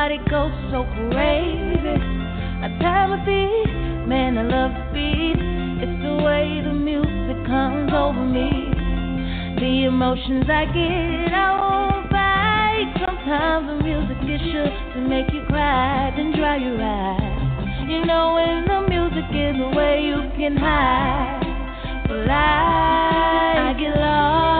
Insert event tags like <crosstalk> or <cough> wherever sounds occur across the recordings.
body goes so crazy. I tell beat, man, I love the beat. It's the way the music comes over me. The emotions I get, I won't fight. Sometimes the music is sure to make you cry, then dry your eyes. You know when the music is the way you can hide. But I, I get lost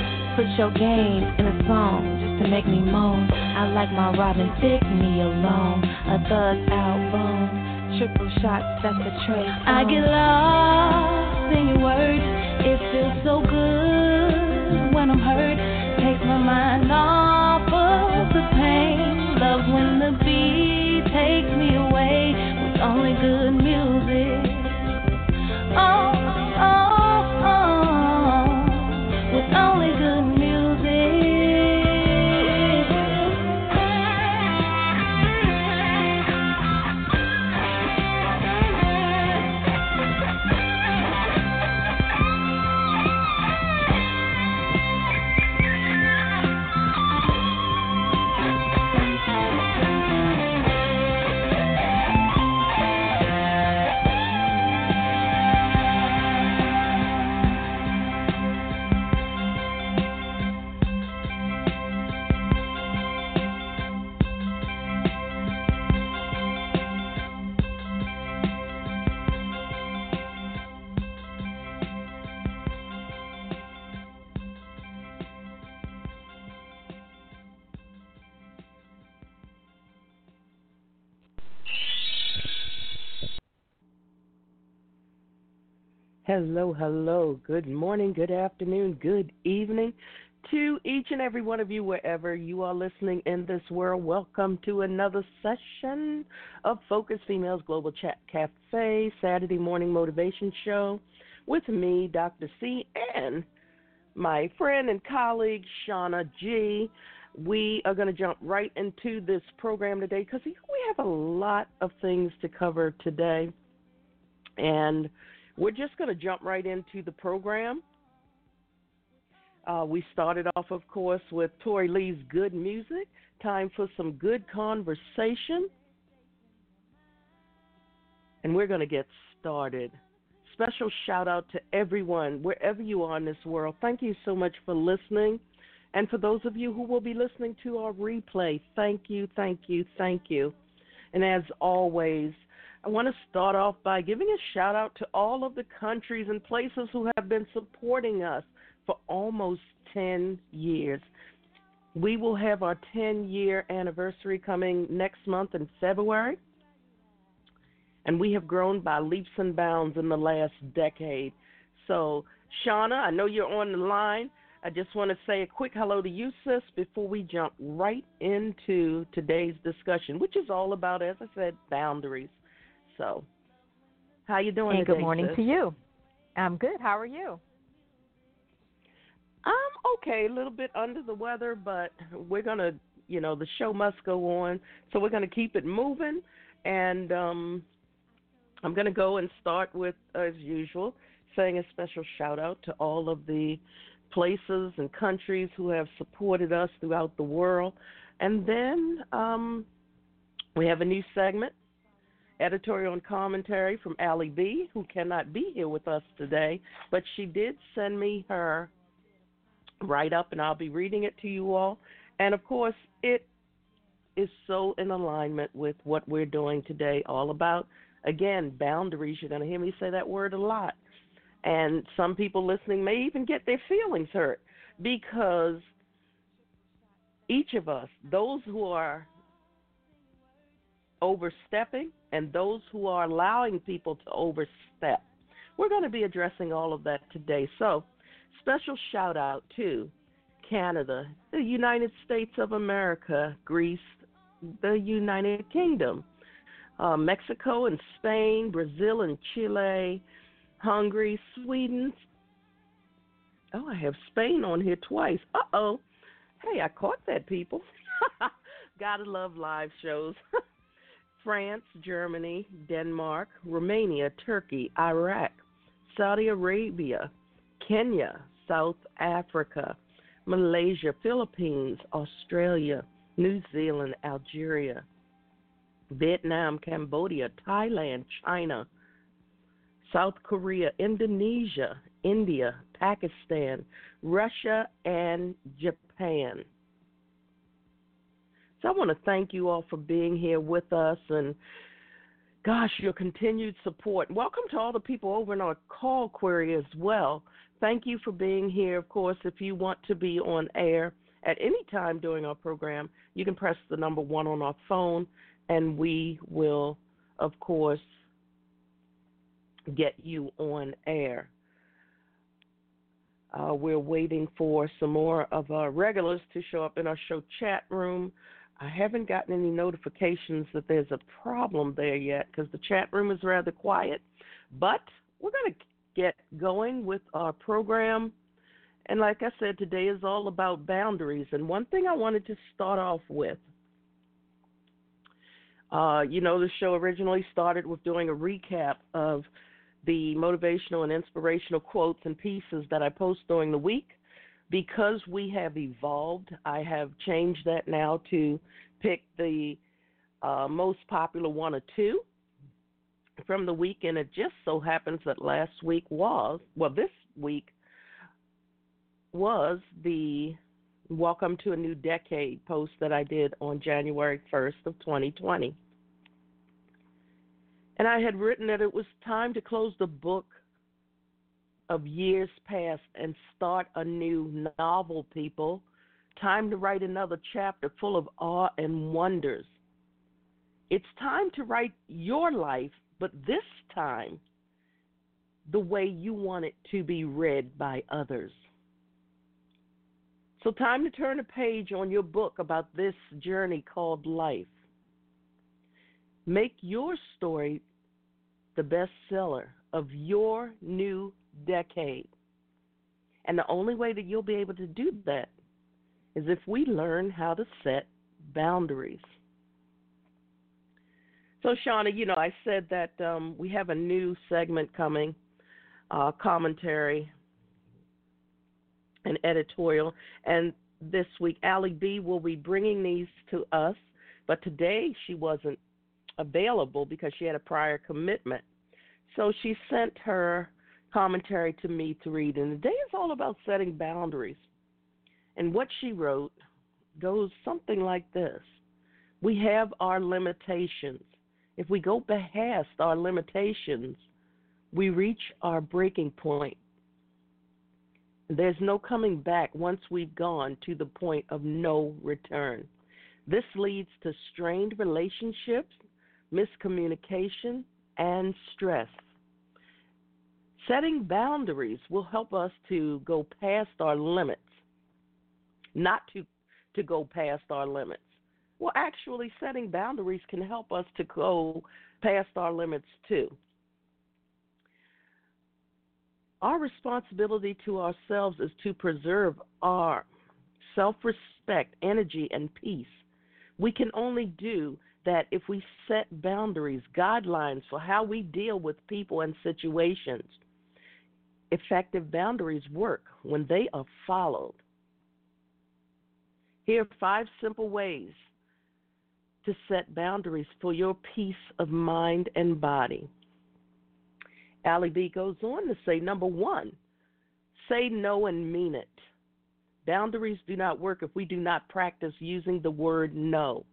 Put your game in a song just to make me moan. I like my Robin Thicke me alone. A thug album. Triple shots, that's the trace. I get lost in your words. It feels so good when I'm hurt. Takes my mind off of the pain. Love when the beat takes me away with only good music. Hello, hello. Good morning, good afternoon, good evening to each and every one of you, wherever you are listening in this world. Welcome to another session of Focus Females Global Chat Cafe Saturday Morning Motivation Show with me, Dr. C, and my friend and colleague, Shauna G. We are going to jump right into this program today because we have a lot of things to cover today. And we're just going to jump right into the program. Uh, we started off, of course, with Tori Lee's Good Music. Time for some good conversation. And we're going to get started. Special shout out to everyone, wherever you are in this world. Thank you so much for listening. And for those of you who will be listening to our replay, thank you, thank you, thank you. And as always, I want to start off by giving a shout out to all of the countries and places who have been supporting us for almost 10 years. We will have our 10 year anniversary coming next month in February. And we have grown by leaps and bounds in the last decade. So, Shauna, I know you're on the line. I just want to say a quick hello to you, sis, before we jump right into today's discussion, which is all about, as I said, boundaries. So, how you doing hey, today? Good morning sis? to you. I'm good. How are you? I'm okay, a little bit under the weather, but we're gonna, you know, the show must go on, so we're gonna keep it moving, and um, I'm gonna go and start with, as usual, saying a special shout out to all of the places and countries who have supported us throughout the world, and then um, we have a new segment editorial and commentary from Allie B, who cannot be here with us today, but she did send me her write up, and I'll be reading it to you all. And of course, it is so in alignment with what we're doing today, all about, again, boundaries. You're going to hear me say that word a lot. And some people listening may even get their feelings hurt because each of us, those who are overstepping and those who are allowing people to overstep. We're going to be addressing all of that today. So, special shout out to Canada, the United States of America, Greece, the United Kingdom, uh, Mexico and Spain, Brazil and Chile, Hungary, Sweden. Oh, I have Spain on here twice. Uh oh. Hey, I caught that, people. <laughs> Gotta love live shows. <laughs> France, Germany, Denmark, Romania, Turkey, Iraq, Saudi Arabia, Kenya, South Africa, Malaysia, Philippines, Australia, New Zealand, Algeria, Vietnam, Cambodia, Thailand, China, South Korea, Indonesia, India, Pakistan, Russia, and Japan. So I want to thank you all for being here with us and gosh, your continued support. Welcome to all the people over in our call query as well. Thank you for being here. Of course, if you want to be on air at any time during our program, you can press the number one on our phone and we will, of course, get you on air. Uh, we're waiting for some more of our regulars to show up in our show chat room. I haven't gotten any notifications that there's a problem there yet because the chat room is rather quiet. But we're going to get going with our program. And like I said, today is all about boundaries. And one thing I wanted to start off with uh, you know, the show originally started with doing a recap of the motivational and inspirational quotes and pieces that I post during the week because we have evolved, I have changed that now to pick the uh, most popular one or two from the week, and it just so happens that last week was, well, this week was the Welcome to a New Decade post that I did on January 1st of 2020. And I had written that it was time to close the book of years past and start a new novel, people. Time to write another chapter full of awe and wonders. It's time to write your life, but this time the way you want it to be read by others. So, time to turn a page on your book about this journey called life. Make your story the bestseller of your new decade. And the only way that you'll be able to do that is if we learn how to set boundaries. So, Shauna, you know, I said that um, we have a new segment coming, uh, commentary and editorial. And this week, Allie B will be bringing these to us. But today she wasn't available because she had a prior commitment. So she sent her commentary to me to read. And today is all about setting boundaries. And what she wrote goes something like this We have our limitations. If we go past our limitations, we reach our breaking point. There's no coming back once we've gone to the point of no return. This leads to strained relationships, miscommunication, and stress. Setting boundaries will help us to go past our limits, not to, to go past our limits. Well, actually, setting boundaries can help us to go past our limits too. Our responsibility to ourselves is to preserve our self respect, energy, and peace. We can only do that if we set boundaries, guidelines for how we deal with people and situations. Effective boundaries work when they are followed. Here are five simple ways to set boundaries for your peace of mind and body. Allie B goes on to say number one, say no and mean it. Boundaries do not work if we do not practice using the word no.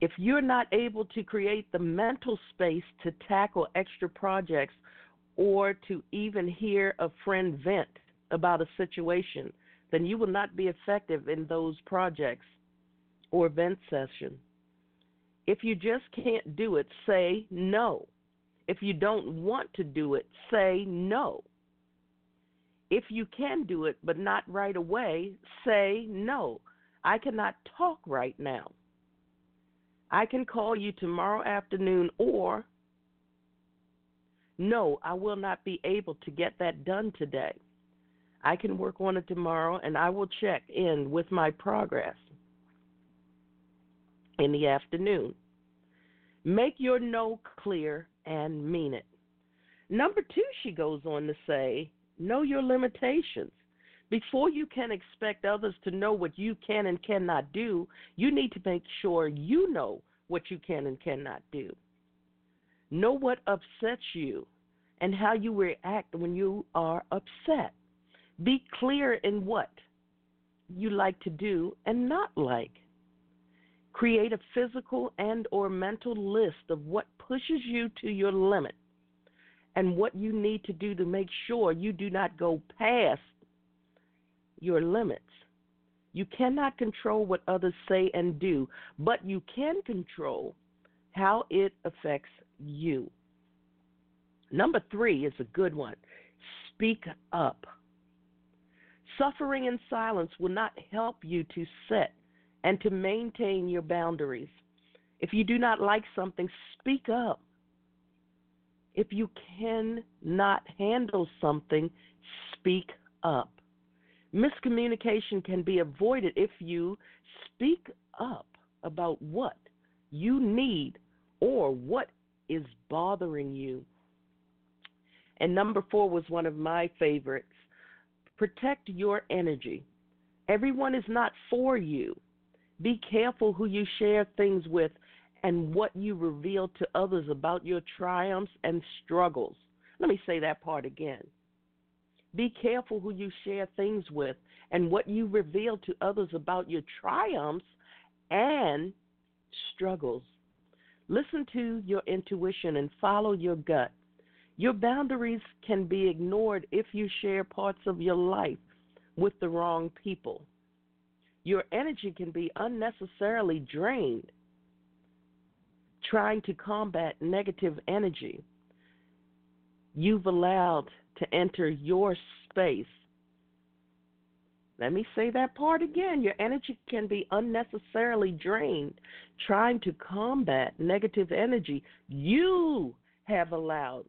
If you're not able to create the mental space to tackle extra projects or to even hear a friend vent about a situation, then you will not be effective in those projects or vent session. If you just can't do it, say no. If you don't want to do it, say no. If you can do it but not right away, say no. I cannot talk right now. I can call you tomorrow afternoon or no, I will not be able to get that done today. I can work on it tomorrow and I will check in with my progress in the afternoon. Make your no clear and mean it. Number two, she goes on to say, know your limitations. Before you can expect others to know what you can and cannot do, you need to make sure you know what you can and cannot do. Know what upsets you and how you react when you are upset. Be clear in what you like to do and not like. Create a physical and or mental list of what pushes you to your limit and what you need to do to make sure you do not go past your limits. You cannot control what others say and do, but you can control how it affects you. Number three is a good one speak up. Suffering in silence will not help you to set and to maintain your boundaries. If you do not like something, speak up. If you cannot handle something, speak up. Miscommunication can be avoided if you speak up about what you need or what is bothering you. And number four was one of my favorites protect your energy. Everyone is not for you. Be careful who you share things with and what you reveal to others about your triumphs and struggles. Let me say that part again. Be careful who you share things with and what you reveal to others about your triumphs and struggles. Listen to your intuition and follow your gut. Your boundaries can be ignored if you share parts of your life with the wrong people. Your energy can be unnecessarily drained trying to combat negative energy you've allowed to enter your space. Let me say that part again. Your energy can be unnecessarily drained trying to combat negative energy you have allowed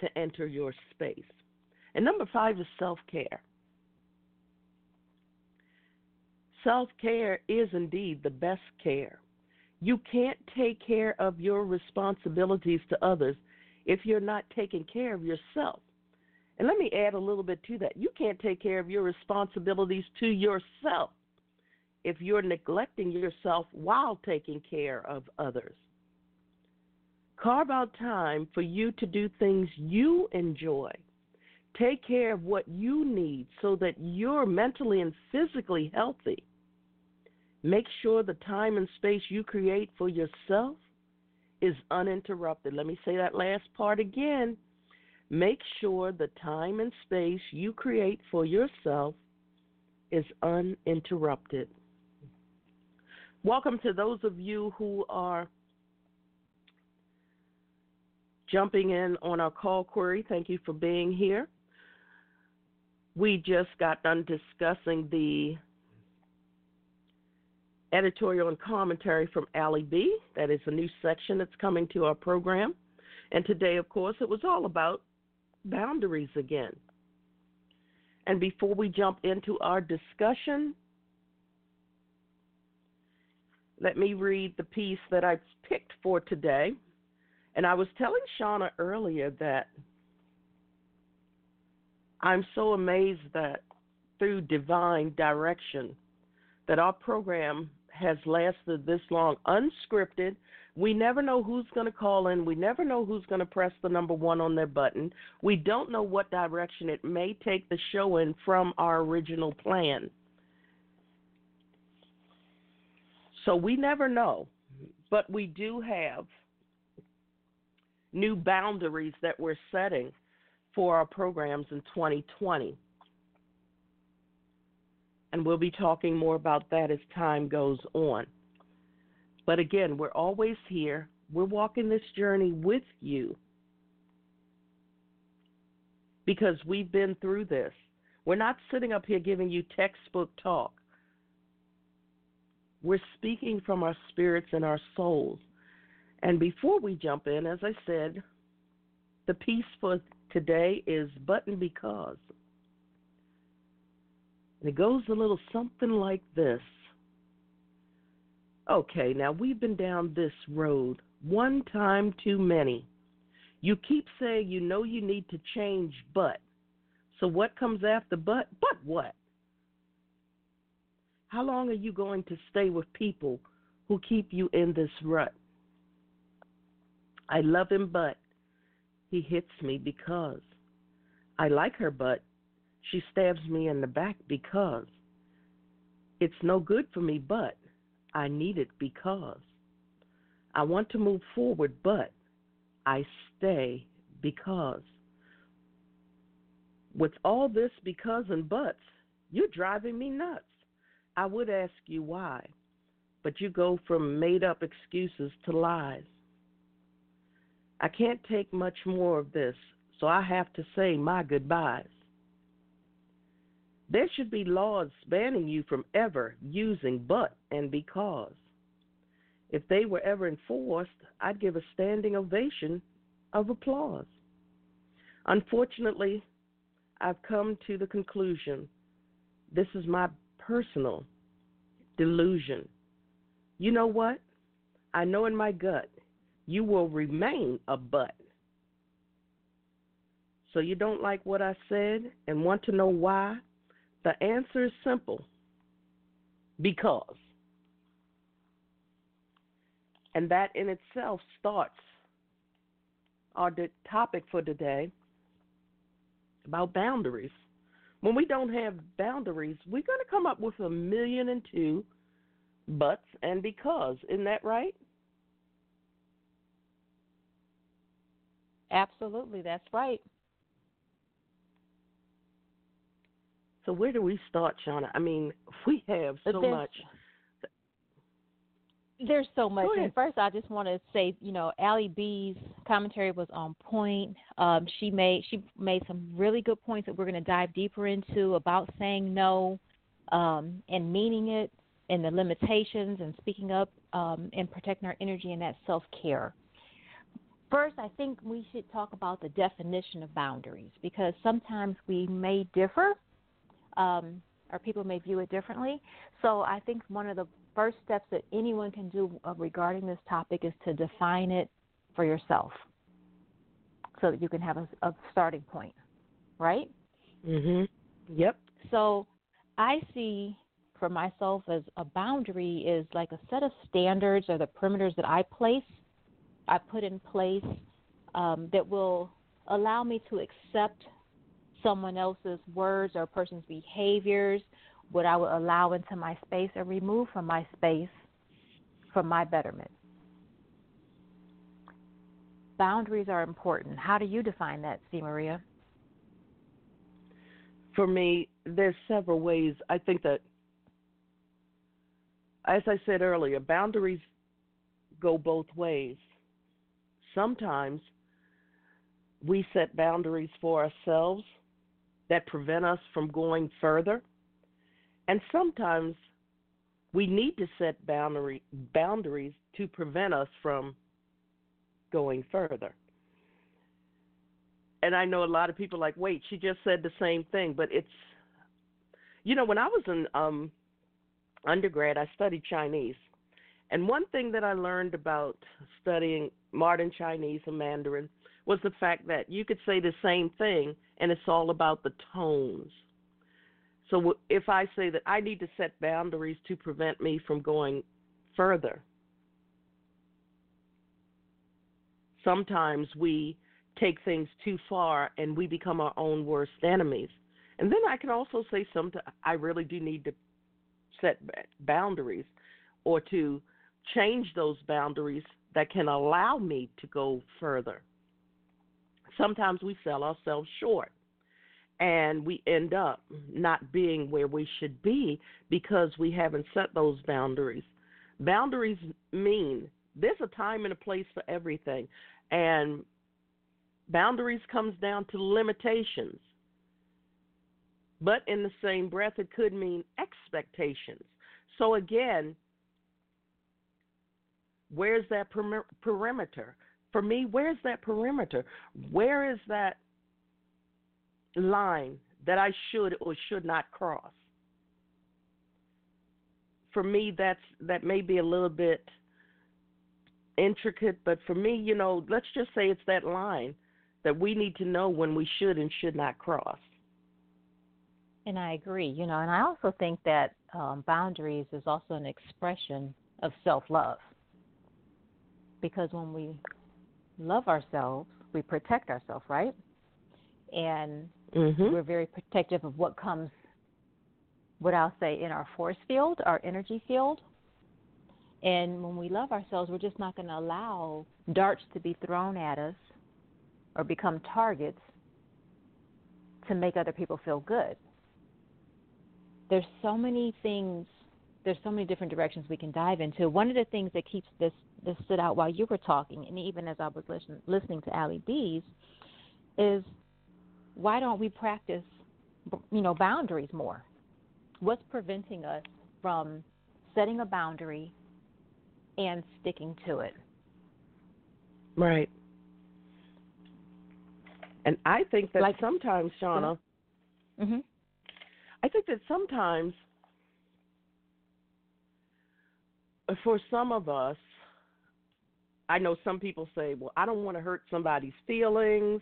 to enter your space. And number five is self care. Self care is indeed the best care. You can't take care of your responsibilities to others if you're not taking care of yourself. And let me add a little bit to that. You can't take care of your responsibilities to yourself if you're neglecting yourself while taking care of others. Carve out time for you to do things you enjoy. Take care of what you need so that you're mentally and physically healthy. Make sure the time and space you create for yourself is uninterrupted. Let me say that last part again. Make sure the time and space you create for yourself is uninterrupted. Welcome to those of you who are jumping in on our call query. Thank you for being here. We just got done discussing the editorial and commentary from Allie B. That is a new section that's coming to our program. And today, of course, it was all about boundaries again. And before we jump into our discussion, let me read the piece that I picked for today. And I was telling Shauna earlier that I'm so amazed that through divine direction that our program has lasted this long unscripted. We never know who's going to call in. We never know who's going to press the number one on their button. We don't know what direction it may take the show in from our original plan. So we never know. But we do have new boundaries that we're setting for our programs in 2020. And we'll be talking more about that as time goes on. But again, we're always here. We're walking this journey with you because we've been through this. We're not sitting up here giving you textbook talk. We're speaking from our spirits and our souls. And before we jump in, as I said, the piece for today is Button Because. And it goes a little something like this. Okay, now we've been down this road one time too many. You keep saying you know you need to change, but. So what comes after but? But what? How long are you going to stay with people who keep you in this rut? I love him, but he hits me because I like her, but she stabs me in the back because it's no good for me, but I need it because I want to move forward, but I stay because. With all this because and buts, you're driving me nuts. I would ask you why, but you go from made up excuses to lies. I can't take much more of this, so I have to say my goodbyes. There should be laws banning you from ever using but and because. If they were ever enforced, I'd give a standing ovation of applause. Unfortunately, I've come to the conclusion this is my personal delusion. You know what? I know in my gut you will remain a but. So you don't like what I said and want to know why? The answer is simple because. And that in itself starts our topic for today about boundaries. When we don't have boundaries, we're going to come up with a million and two buts and because. Isn't that right? Absolutely, that's right. So where do we start, Shauna? I mean, we have so there's, much. There's so much. And first, I just want to say, you know, Allie B's commentary was on point. Um, she made she made some really good points that we're going to dive deeper into about saying no um, and meaning it, and the limitations, and speaking up um, and protecting our energy and that self care. First, I think we should talk about the definition of boundaries because sometimes we may differ um, or people may view it differently. So I think one of the first steps that anyone can do uh, regarding this topic is to define it for yourself so that you can have a, a starting point, right? Mhm. Yep. So I see for myself as a boundary is like a set of standards or the perimeters that I place, I put in place um, that will allow me to accept someone else's words or a person's behaviors, what I would allow into my space or remove from my space for my betterment. Boundaries are important. How do you define that, C. Maria? For me, there's several ways. I think that, as I said earlier, boundaries go both ways. Sometimes we set boundaries for ourselves that prevent us from going further. And sometimes we need to set boundary, boundaries to prevent us from going further. and I know a lot of people like, wait, she just said the same thing, but it's, you know, when I was in um, undergrad, I studied Chinese, and one thing that I learned about studying modern Chinese and Mandarin was the fact that you could say the same thing, and it's all about the tones. So if I say that I need to set boundaries to prevent me from going further, sometimes we take things too far and we become our own worst enemies. And then I can also say sometimes I really do need to set boundaries or to change those boundaries that can allow me to go further. Sometimes we sell ourselves short and we end up not being where we should be because we haven't set those boundaries. Boundaries mean there's a time and a place for everything. And boundaries comes down to limitations. But in the same breath, it could mean expectations. So again, where's that perimeter? For me, where's that perimeter? Where is that line that I should or should not cross? For me, that's that may be a little bit intricate, but for me, you know, let's just say it's that line that we need to know when we should and should not cross. And I agree, you know, and I also think that um, boundaries is also an expression of self love. Because when we love ourselves, we protect ourselves, right? And mm-hmm. we're very protective of what comes, what I'll say, in our force field, our energy field. And when we love ourselves, we're just not going to allow darts to be thrown at us or become targets to make other people feel good. There's so many things, there's so many different directions we can dive into. One of the things that keeps this this stood out while you were talking, and even as I was listen, listening to Allie B's, is why don't we practice, you know, boundaries more? What's preventing us from setting a boundary and sticking to it? Right. And I think that like, sometimes, Shauna, mm-hmm. I think that sometimes for some of us, I know some people say, well, I don't want to hurt somebody's feelings.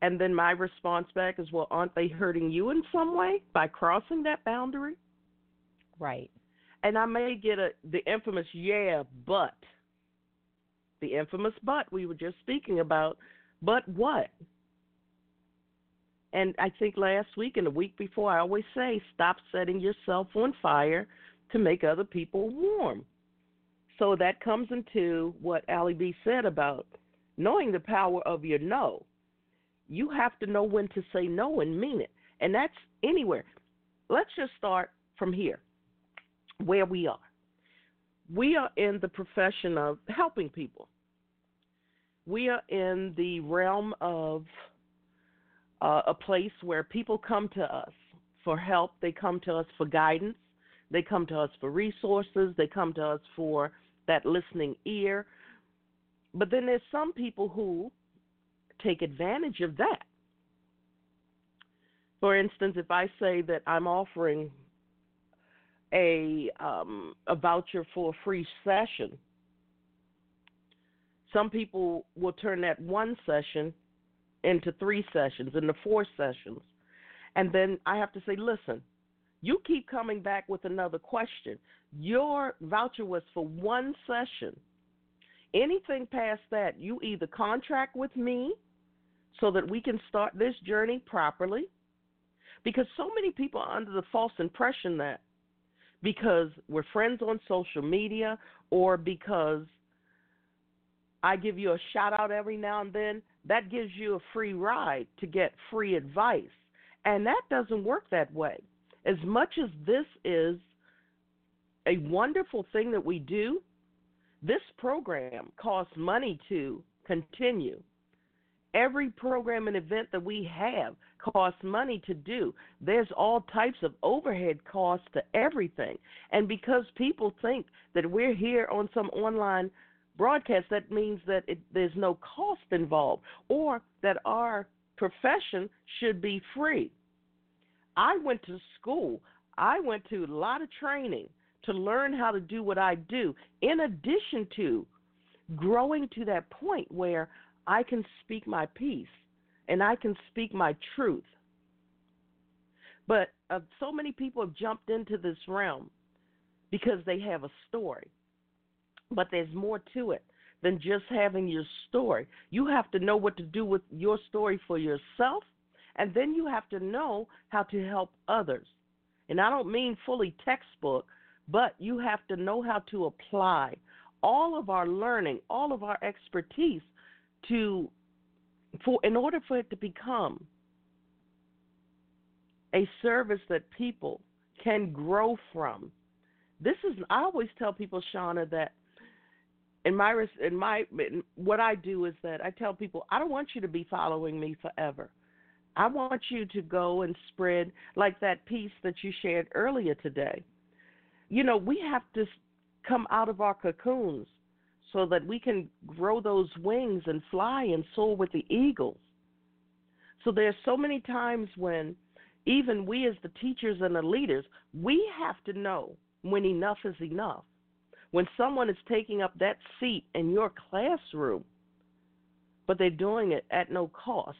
And then my response back is, well, aren't they hurting you in some way by crossing that boundary? Right. And I may get a the infamous yeah, but the infamous but we were just speaking about, but what? And I think last week and the week before I always say stop setting yourself on fire to make other people warm. So that comes into what Allie B said about knowing the power of your no. You have to know when to say no and mean it. And that's anywhere. Let's just start from here, where we are. We are in the profession of helping people. We are in the realm of uh, a place where people come to us for help, they come to us for guidance, they come to us for resources, they come to us for that listening ear. But then there's some people who take advantage of that. For instance, if I say that I'm offering a um, a voucher for a free session, some people will turn that one session into three sessions, into four sessions, and then I have to say, listen, you keep coming back with another question. Your voucher was for one session. Anything past that, you either contract with me so that we can start this journey properly, because so many people are under the false impression that because we're friends on social media or because I give you a shout out every now and then, that gives you a free ride to get free advice. And that doesn't work that way. As much as this is a wonderful thing that we do, this program costs money to continue. Every program and event that we have costs money to do. There's all types of overhead costs to everything. And because people think that we're here on some online broadcast, that means that it, there's no cost involved or that our profession should be free. I went to school, I went to a lot of training to learn how to do what I do, in addition to growing to that point where I can speak my piece and I can speak my truth. But uh, so many people have jumped into this realm because they have a story. But there's more to it than just having your story. You have to know what to do with your story for yourself, and then you have to know how to help others. And I don't mean fully textbook, but you have to know how to apply all of our learning, all of our expertise to for in order for it to become a service that people can grow from. This is I always tell people, Shauna, that in my in my in what I do is that I tell people I don't want you to be following me forever. I want you to go and spread like that piece that you shared earlier today. You know, we have to come out of our cocoons so that we can grow those wings and fly and soar with the eagles. So there's so many times when even we as the teachers and the leaders, we have to know when enough is enough. When someone is taking up that seat in your classroom, but they're doing it at no cost.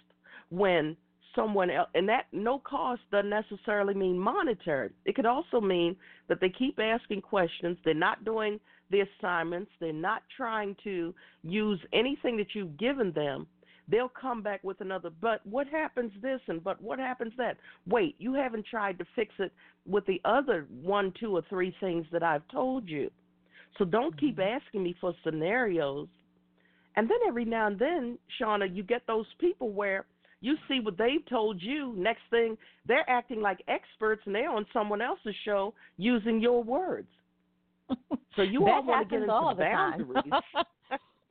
When someone else, and that no cost doesn't necessarily mean monetary. It could also mean that they keep asking questions. They're not doing the assignments. They're not trying to use anything that you've given them. They'll come back with another, but what happens this and but what happens that? Wait, you haven't tried to fix it with the other one, two, or three things that I've told you. So don't keep mm-hmm. asking me for scenarios. And then every now and then, Shauna, you get those people where you see what they've told you. Next thing, they're acting like experts and they're on someone else's show using your words. <laughs> So you all want to get into boundaries.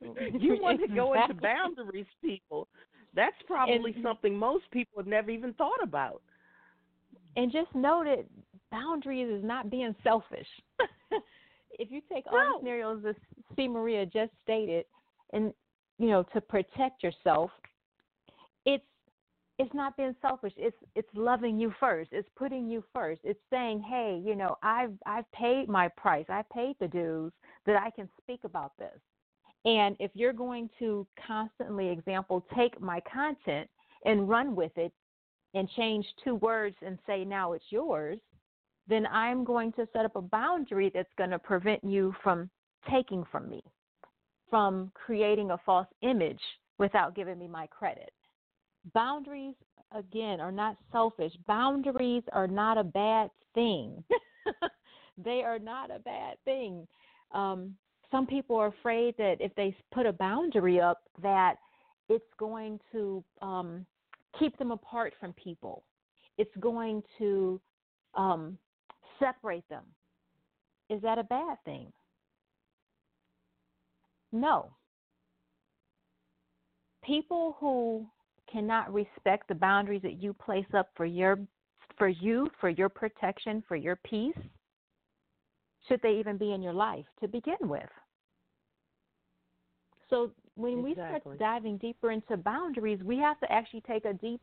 <laughs> <laughs> you want to go into boundaries, people. That's probably and, something most people have never even thought about. And just know that boundaries is not being selfish. if you take all the scenarios that C. Maria just stated, and you know to protect yourself, it's it's not being selfish. It's it's loving you first. It's putting you first. It's saying hey you know i've i've paid my price. I've paid the dues that i can speak about this. And if you're going to constantly example take my content and run with it and change two words and say now it's yours then i'm going to set up a boundary that's going to prevent you from taking from me from creating a false image without giving me my credit boundaries again are not selfish. Boundaries are not a bad thing. <laughs> they are not a bad thing. Um, some people are afraid that if they put a boundary up, that it's going to um, keep them apart from people. It's going to um, separate them. Is that a bad thing? No. People who cannot respect the boundaries that you place up for your for you, for your protection, for your peace, should they even be in your life to begin with? So when exactly. we start diving deeper into boundaries, we have to actually take a deep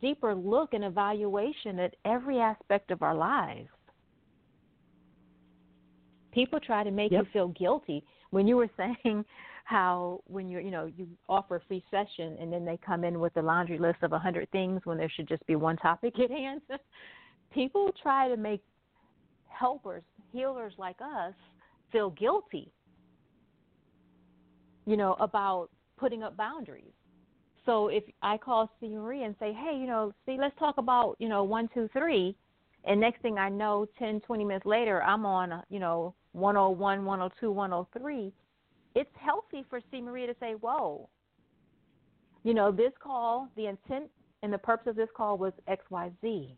deeper look and evaluation at every aspect of our lives. People try to make yep. you feel guilty when you were <laughs> saying how when you're you know you offer a free session and then they come in with a laundry list of a hundred things when there should just be one topic <laughs> at hand people try to make helpers healers like us feel guilty you know about putting up boundaries so if i call C. Marie and say hey you know see let's talk about you know one two three and next thing i know ten twenty minutes later i'm on you know 101 102 103 it's healthy for C. Maria to say, whoa, you know, this call, the intent and the purpose of this call was XYZ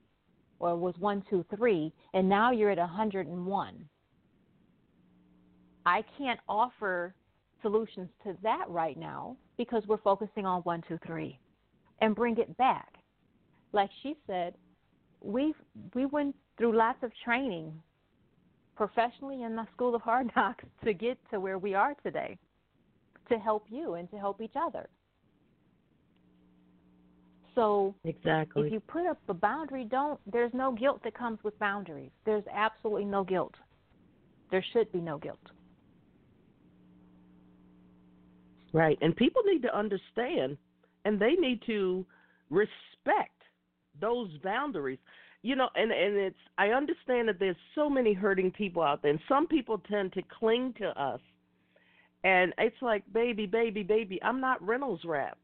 or was 123, and now you're at 101. I can't offer solutions to that right now because we're focusing on 123 and bring it back. Like she said, we we went through lots of training professionally in the School of Hard <laughs> Knocks to get to where we are today. to help you and to help each other. So exactly. if you put up a boundary, don't there's no guilt that comes with boundaries. There's absolutely no guilt. There should be no guilt. Right. And people need to understand and they need to respect those boundaries. You know, and and it's I understand that there's so many hurting people out there and some people tend to cling to us. And it's like, baby, baby, baby, I'm not Reynolds Wrap.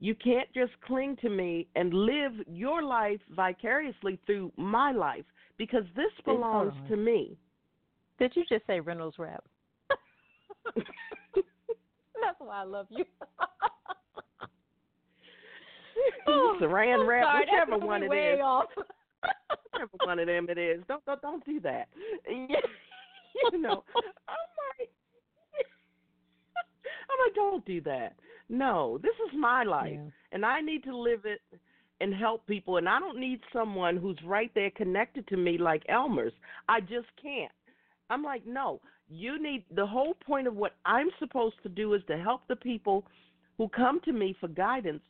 You can't just cling to me and live your life vicariously through my life because this belongs to me. Did you just say Reynolds Wrap? <laughs> That's why I love you. <laughs> Oh, saran wrap, whichever one it is. <laughs> Off. whichever one of them it is. Don't don't don't do that. <laughs> you know, I'm like, <laughs> I'm like, don't do that. No, this is my life, Yeah. and I need to live it and help people. And I don't need someone who's right there connected to me like Elmer's. I just can't. I'm like, no. You need the whole point of what I'm supposed to do is to help the people who come to me for guidance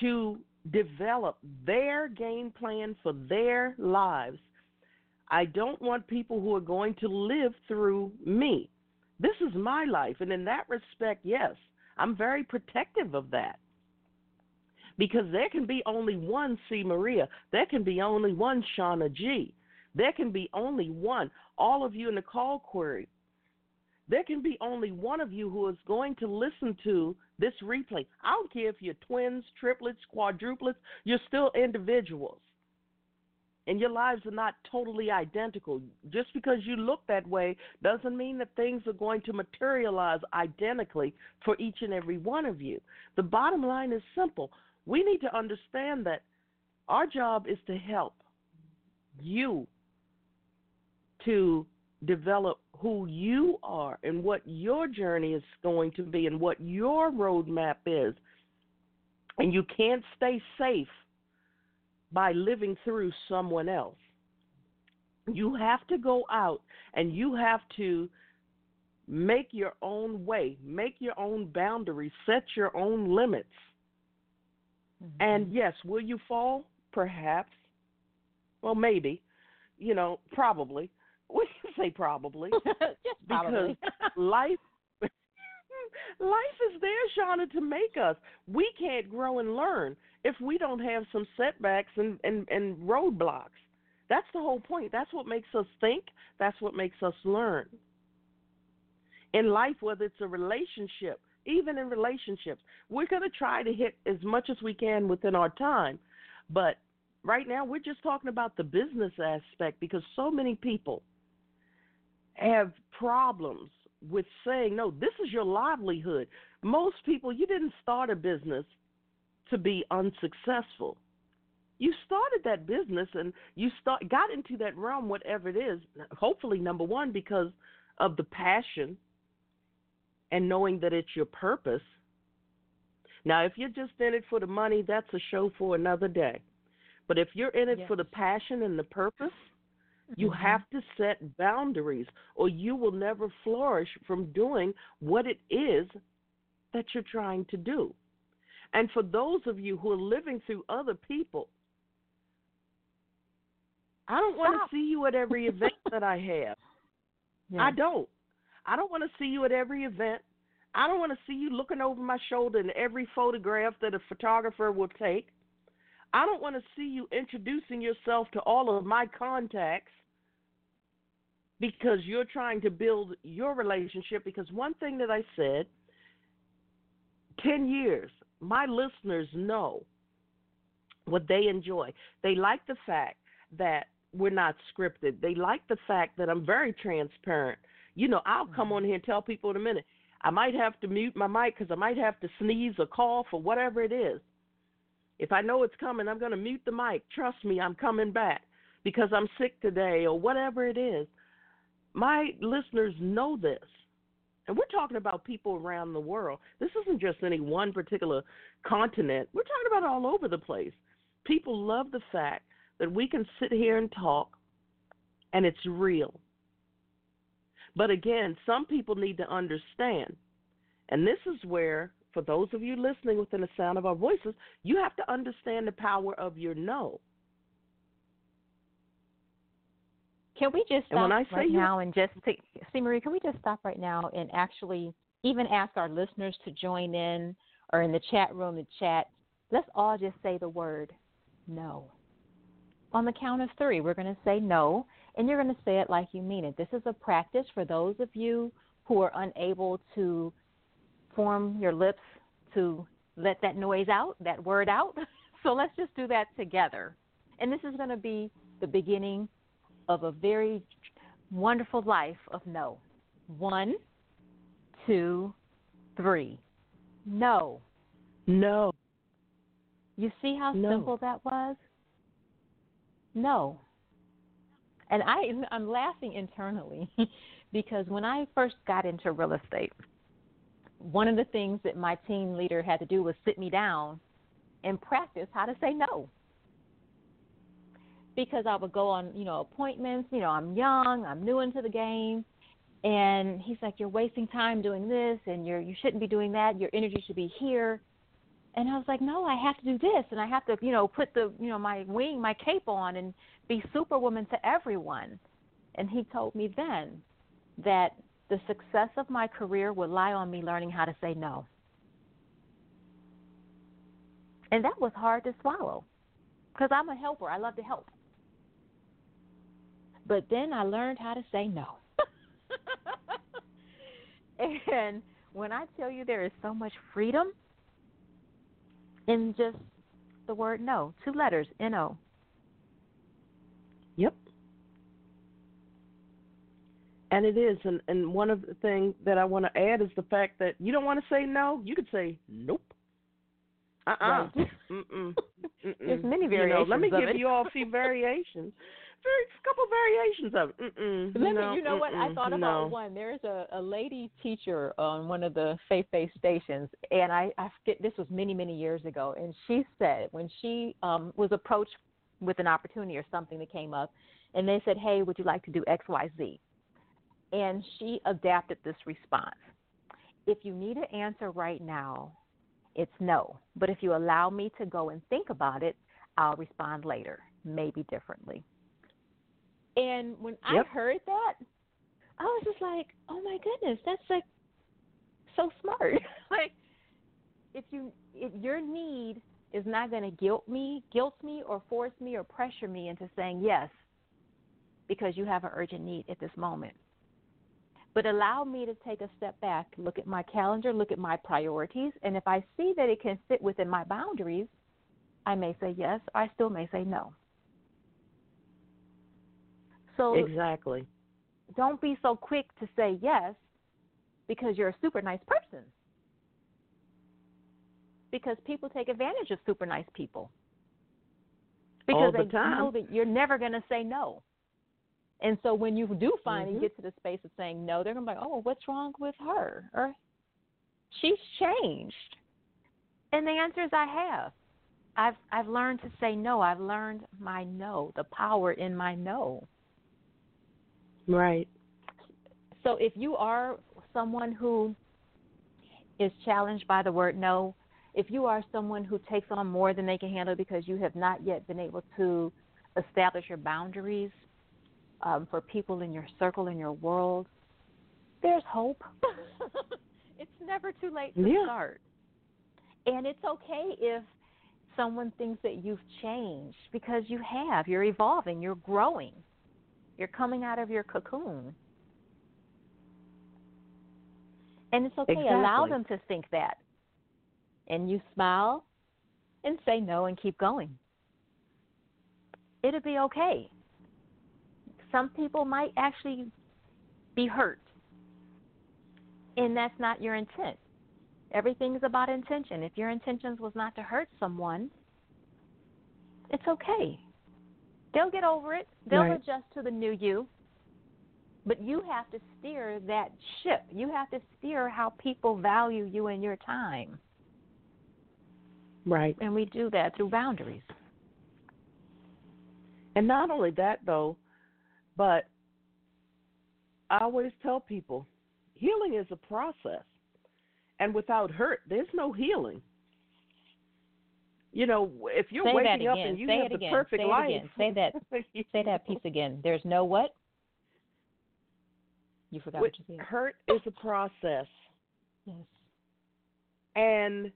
to develop their game plan for their lives. I don't want people who are going to live through me. This is my life, and in that respect, yes, I'm very protective of that. Because there can be only one C. Maria. There can be only one Shauna G. There can be only one. All of you in the call query. There can be only one of you who is going to listen to this replay. I don't care if you're twins, triplets, quadruplets, you're still individuals. And your lives are not totally identical. Just because you look that way doesn't mean that things are going to materialize identically for each and every one of you. The bottom line is simple. We need to understand that our job is to help you to develop who you are and what your journey is going to be and what your roadmap is. And you can't stay safe by living through someone else. You have to go out and you have to make your own way, make your own boundaries, set your own limits. Mm-hmm. And yes, will you fall? Perhaps. Well, maybe. You know, probably. <laughs> Say probably <laughs> Just probably. because <laughs> life <laughs> life is there, Shauna, to make us. We can't grow and learn if we don't have some setbacks and, and, and roadblocks. That's the whole point. That's what makes us think. That's what makes us learn. In life, whether it's a relationship, even in relationships, we're going to try to hit as much as we can within our time. But right now, we're just talking about the business aspect because so many people have problems with saying, no, this is your livelihood. Most people, you didn't start a business to be unsuccessful. You started that business and you start got into that realm, whatever it is. Hopefully, number one, because of the passion and knowing that it's your purpose. Now, if you're just in it for the money, that's a show for another day. But if you're in it Yes. for the passion and the purpose, you Mhm. have to set boundaries, or you will never flourish from doing what it is that you're trying to do. And for those of you who are living through other people, I don't want to see you at every event <laughs> that I have. Yeah. I don't. I don't want to see you at every event. I don't want to see you looking over my shoulder in every photograph that a photographer will take. I don't want to see you introducing yourself to all of my contacts because you're trying to build your relationship. Because one thing that I said 10 years, my listeners know what they enjoy. They like the fact that we're not scripted, they like the fact that I'm very transparent. You know, I'll come mm-hmm. on here and tell people in a minute. I might have to mute my mic because I might have to sneeze or cough or whatever it is. If I know it's coming, I'm going to mute the mic. Trust me, I'm coming back because I'm sick today or whatever it is. My listeners know this. And we're talking about people around the world. This isn't just any one particular continent. We're talking about all over the place. People love the fact that we can sit here and talk and it's real. But again, some people need to understand, And this is where, for those of you listening within the sound of our voices, you have to understand the power of your no. Can we just stop right you, now and just see Marie? Can we just stop right now and actually even ask our listeners to join in or in the chat room to chat? Let's all just say the word no. On the count of three, we're going to say no, and you're going to say it like you mean it. This is a practice for those of you who are unable to form your lips to let that noise out, that word out. <laughs> So let's just do that together. And this is going to be the beginning of a very wonderful life of no. One, two, three. No. No. You see how no. simple that was? No. And I I'm laughing internally <laughs> because when I first got into real estate, one of the things that my team leader had to do was sit me down and practice how to say no. Because I would go on, you know, appointments, you know, I'm young, I'm new into the game, and he's like, You're wasting time doing this and you're you shouldn't be doing that, your energy should be here. And I was like, No, I have to do this and I have to, you know, put the you know, my wing, my cape on and be superwoman to everyone. And he told me then that the success of my career would lie on me learning how to say no. And that was hard to swallow because I'm a helper. I love to help. But then I learned how to say no. <laughs> and when I tell you there is so much freedom in just the word no, two letters, N O. Yep. And it is, and, and one of the things that I want to add is the fact that you don't want to say no, you could say nope. Uh uh-uh. uh. Right. <laughs> There's many variations. You know, let me give it. you all a few variations. <laughs> Very, couple variations of it. Mm-mm. Let no, me, you know what? I thought about no. one. There's a, a lady teacher on one of the faith-based stations, and I, I forget this was many, many years ago, and she said when she um, was approached with an opportunity or something that came up, and they said, "Hey, would you like to do X, Y, Z?" And she adapted this response. If you need an answer right now, it's no. But if you allow me to go and think about it, I'll respond later, maybe differently. And when yep. I heard that, I was just like, "Oh my goodness, that's like so smart." <laughs> like if you if your need is not going to guilt me, guilt me or force me or pressure me into saying yes because you have an urgent need at this moment. But allow me to take a step back, look at my calendar, look at my priorities, and if I see that it can fit within my boundaries, I may say yes, I still may say no. So Exactly. Don't be so quick to say yes because you're a super nice person. Because people take advantage of super nice people. Because the they time. know that you're never going to say no. And so when you do finally mm-hmm. get to the space of saying no, they're going to be like, oh, well, what's wrong with her? Or she's changed. And the answer is I have. I've I've learned to say no. I've learned my no, the power in my no. Right. So if you are someone who is challenged by the word no, if you are someone who takes on more than they can handle because you have not yet been able to establish your boundaries um, for people in your circle, in your world, there's hope. <laughs> it's never too late to yeah. start. And it's okay if someone thinks that you've changed because you have. You're evolving, you're growing, you're coming out of your cocoon. And it's okay. Exactly. Allow them to think that. And you smile and say no and keep going. It'll be okay some people might actually be hurt. And that's not your intent. Everything is about intention. If your intentions was not to hurt someone, it's okay. They'll get over it. They'll right. adjust to the new you. But you have to steer that ship. You have to steer how people value you and your time. Right. And we do that through boundaries. And not only that, though, but I always tell people healing is a process. And without hurt, there's no healing. You know, if you're say waking up and you say have the again. perfect say life, again. say that. <laughs> say that piece again. There's no what? <laughs> You forgot what you said. Hurt is a process. Yes. And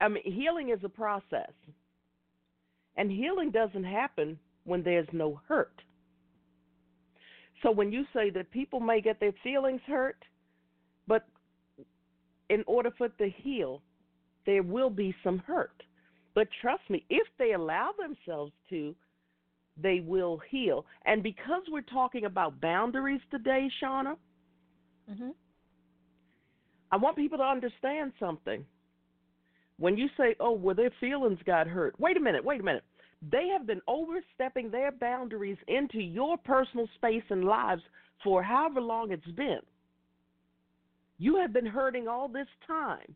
I mean, healing is a process. And healing doesn't happen when there's no hurt. So when you say that people may get their feelings hurt, but in order for it to heal, there will be some hurt. But trust me, if they allow themselves to, they will heal. And because we're talking about boundaries today, Shauna, mm-hmm. I want people to understand something. When you say, oh, well, their feelings got hurt, wait a minute, wait a minute. They have been overstepping their boundaries into your personal space and lives for however long it's been. You have been hurting all this time.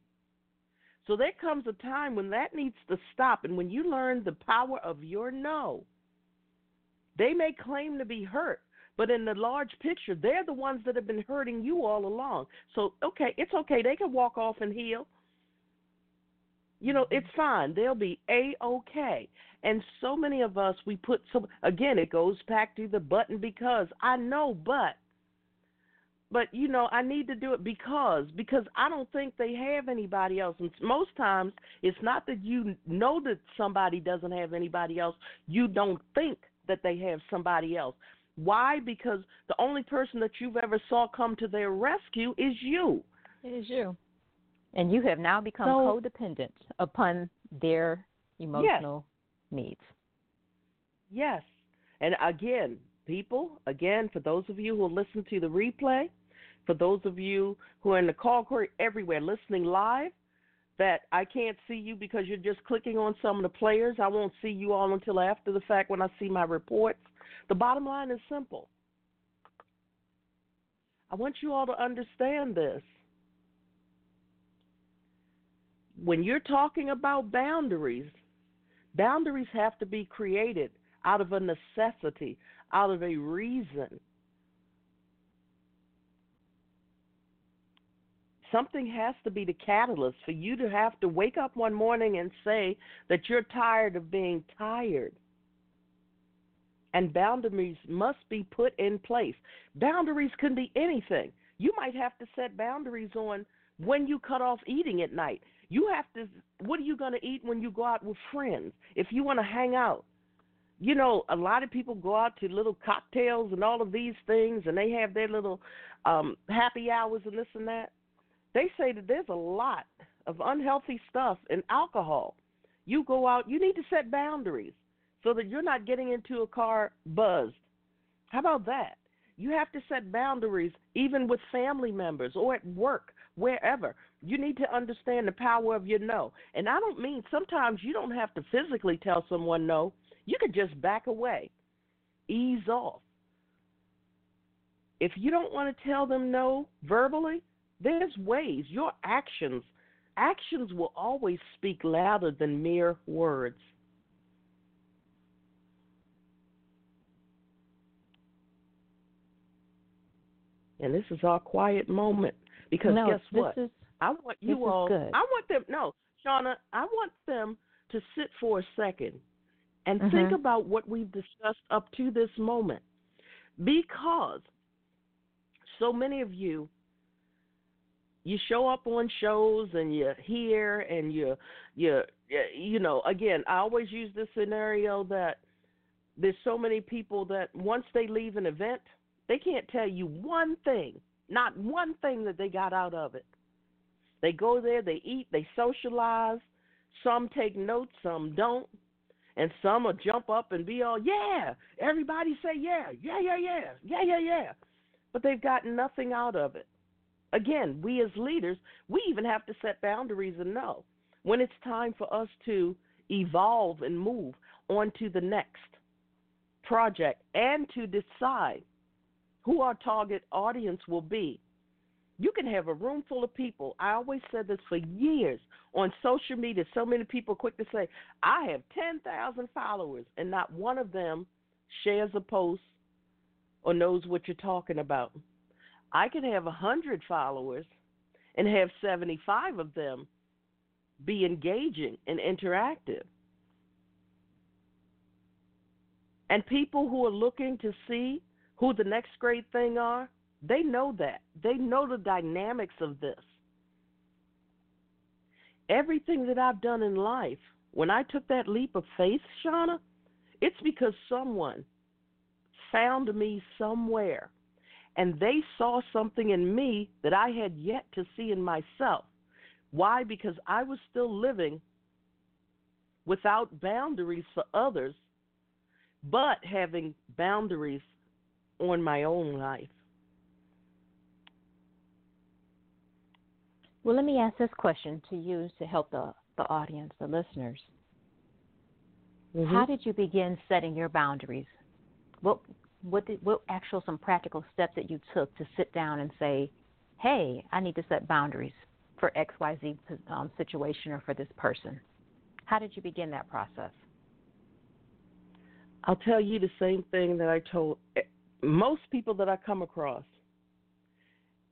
So there comes a time when that needs to stop. And when you learn the power of your no, they may claim to be hurt, but in the large picture, they're the ones that have been hurting you all along. So, okay, it's okay. They can walk off and heal. You know, it's fine. They'll be a okay. And so many of us, we put so again, it goes back to the button because I know, but but you know i need to do it because because i don't think they have anybody else and most times it's not that you know that somebody doesn't have anybody else you don't think that they have somebody else why because the only person that you've ever saw come to their rescue is you it is you and you have now become so, codependent upon their emotional yes. needs. Yes. And again, people, again, for those of you who listen to the replay, for those of you who are in the call query everywhere listening live, that I can't see you because you're just clicking on some of the players. I won't see you all until after the fact when I see my reports. The bottom line is simple. I want you all to understand this when you're talking about boundaries, boundaries have to be created out of a necessity, out of a reason. Something has to be the catalyst for you to have to wake up one morning and say that you're tired of being tired. And boundaries must be put in place. Boundaries can be anything. You might have to set boundaries on when you cut off eating at night. You have to. What are you going to eat when you go out with friends? If you want to hang out, you know, a lot of people go out to little cocktails and all of these things, and they have their little um, happy hours and this and that. They say that there's a lot of unhealthy stuff in alcohol. You go out, you need to set boundaries so that you're not getting into a car buzzed. How about that? You have to set boundaries even with family members or at work, wherever. You need to understand the power of your no. And I don't mean sometimes you don't have to physically tell someone no. You could just back away, ease off. If you don't want to tell them no verbally, there's ways. Your actions, actions will always speak louder than mere words. And this is our quiet moment because no, guess what? Is, I want you all. I want them. No, Shauna. I want them to sit for a second and mm-hmm. think about what we've discussed up to this moment, because so many of you you show up on shows and you hear and you you you know again i always use this scenario that there's so many people that once they leave an event they can't tell you one thing not one thing that they got out of it they go there, they eat, they socialize. Some take notes, some don't. And some will jump up and be all, yeah, everybody say yeah, yeah, yeah, yeah, yeah, yeah, yeah. But they've gotten nothing out of it. Again, we as leaders, we even have to set boundaries and know when it's time for us to evolve and move on to the next project and to decide who our target audience will be you can have a room full of people. I always said this for years on social media. So many people quick to say, I have 10,000 followers, and not one of them shares a post or knows what you're talking about. I can have a 100 followers, and have 75 of them be engaging and interactive. And people who are looking to see who the next great thing are, they know that. They know the dynamics of this. Everything that I've done in life, when I took that leap of faith, Shauna, it's because someone found me somewhere and they saw something in me that I had yet to see in myself. Why? Because I was still living without boundaries for others, but having boundaries on my own life. Well, let me ask this question to you to help the, the audience, the listeners. Mm-hmm. How did you begin setting your boundaries? What what did, what actual some practical steps that you took to sit down and say, "Hey, I need to set boundaries for X Y Z um, situation or for this person." How did you begin that process? I'll tell you the same thing that I told eh, most people that I come across.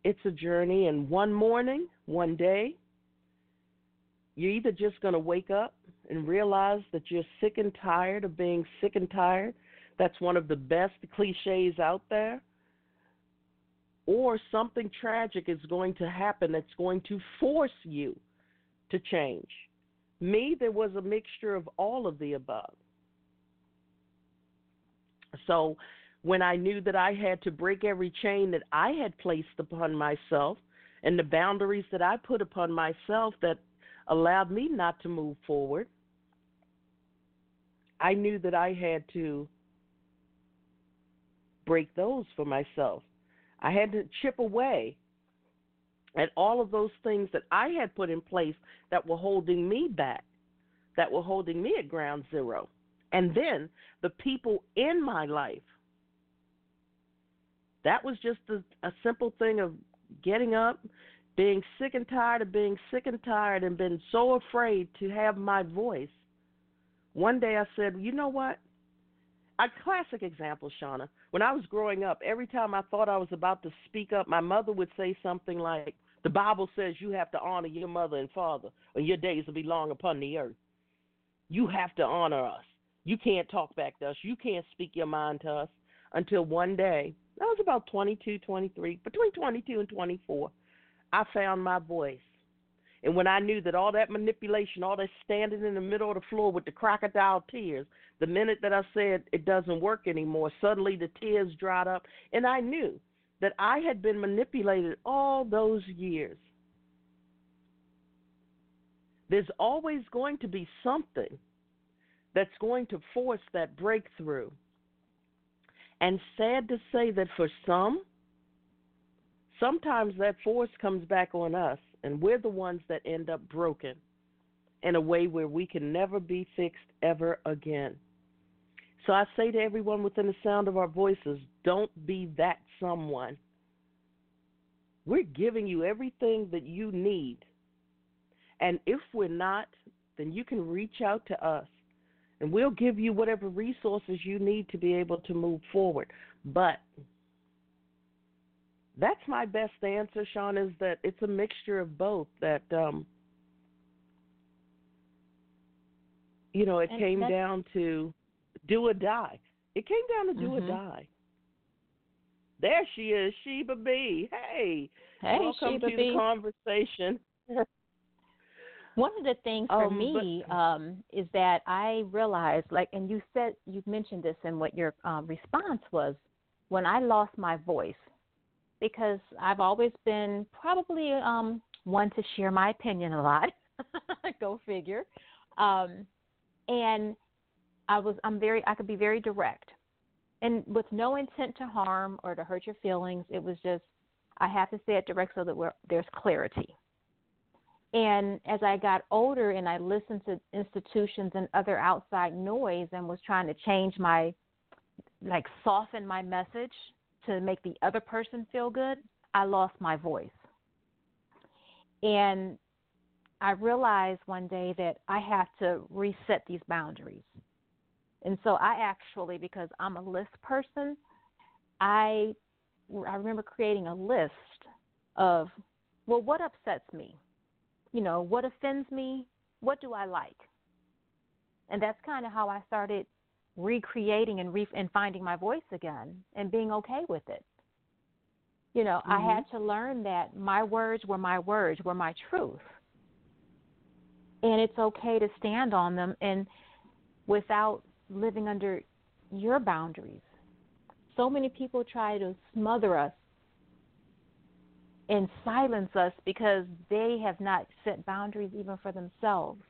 It's a journey, and one morning, one day, you're either just going to wake up and realize that you're sick and tired of being sick and tired. That's one of the best cliches out there. Or something tragic is going to happen that's going to force you to change. Me, there was a mixture of all of the above. So when I knew that I had to break every chain that I had placed upon myself and the boundaries that I put upon myself that allowed me not to move forward, I knew that I had to break those for myself. I had to chip away at all of those things that I had put in place that were holding me back, that were holding me at ground zero. And then the people in my life. That was just a, a simple thing of getting up, being sick and tired of being sick and tired and been so afraid to have my voice. One day I said, you know what? A classic example, Shauna. When I was growing up, every time I thought I was about to speak up, my mother would say something like, The Bible says you have to honor your mother and father, or your days will be long upon the earth. You have to honor us. You can't talk back to us. You can't speak your mind to us until one day, I was about 22, 23, between 22 and 24, I found my voice. And when I knew that all that manipulation, all that standing in the middle of the floor with the crocodile tears, the minute that I said it doesn't work anymore, suddenly the tears dried up. And I knew that I had been manipulated all those years. There's always going to be something that's going to force that breakthrough. And sad to say that for some, sometimes that force comes back on us, and we're the ones that end up broken in a way where we can never be fixed ever again. So I say to everyone within the sound of our voices don't be that someone. We're giving you everything that you need. And if we're not, then you can reach out to us and we'll give you whatever resources you need to be able to move forward. But that's my best answer, Sean, is that it's a mixture of both. That um, you know, it and came down to do or die. It came down to do mm-hmm. or die. There she is, Sheba B. Hey, hey welcome Sheba to B. the conversation. <laughs> <laughs> One of the things for um, me but, um, is that I realized, like, and you said you mentioned this in what your um, response was when I lost my voice, because I've always been probably um, one to share my opinion a lot. <laughs> Go figure. Um, and I was, I'm very, I could be very direct, and with no intent to harm or to hurt your feelings. It was just, I have to say it direct so that there's clarity. And as I got older and I listened to institutions and other outside noise and was trying to change my, like, soften my message to make the other person feel good, I lost my voice. And I realized one day that I have to reset these boundaries. And so I actually, because I'm a list person, I I remember creating a list of well, what upsets me? You know, what offends me? What do I like? And that's kind of how I started recreating and, re- and finding my voice again and being okay with it. You know, mm-hmm. I had to learn that my words were my words, were my truth. And it's okay to stand on them and without living under your boundaries. So many people try to smother us and silence us because they have not set boundaries even for themselves.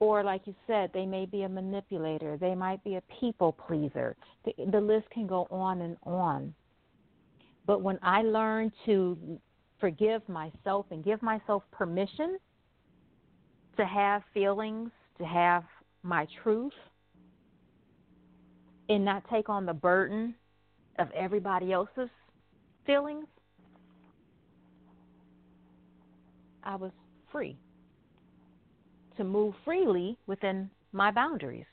Or, like you said, they may be a manipulator, they might be a people pleaser. The, the list can go on and on. But when I learn to forgive myself and give myself permission to have feelings, to have my truth, and not take on the burden of everybody else's feelings, I was free to move freely within my boundaries.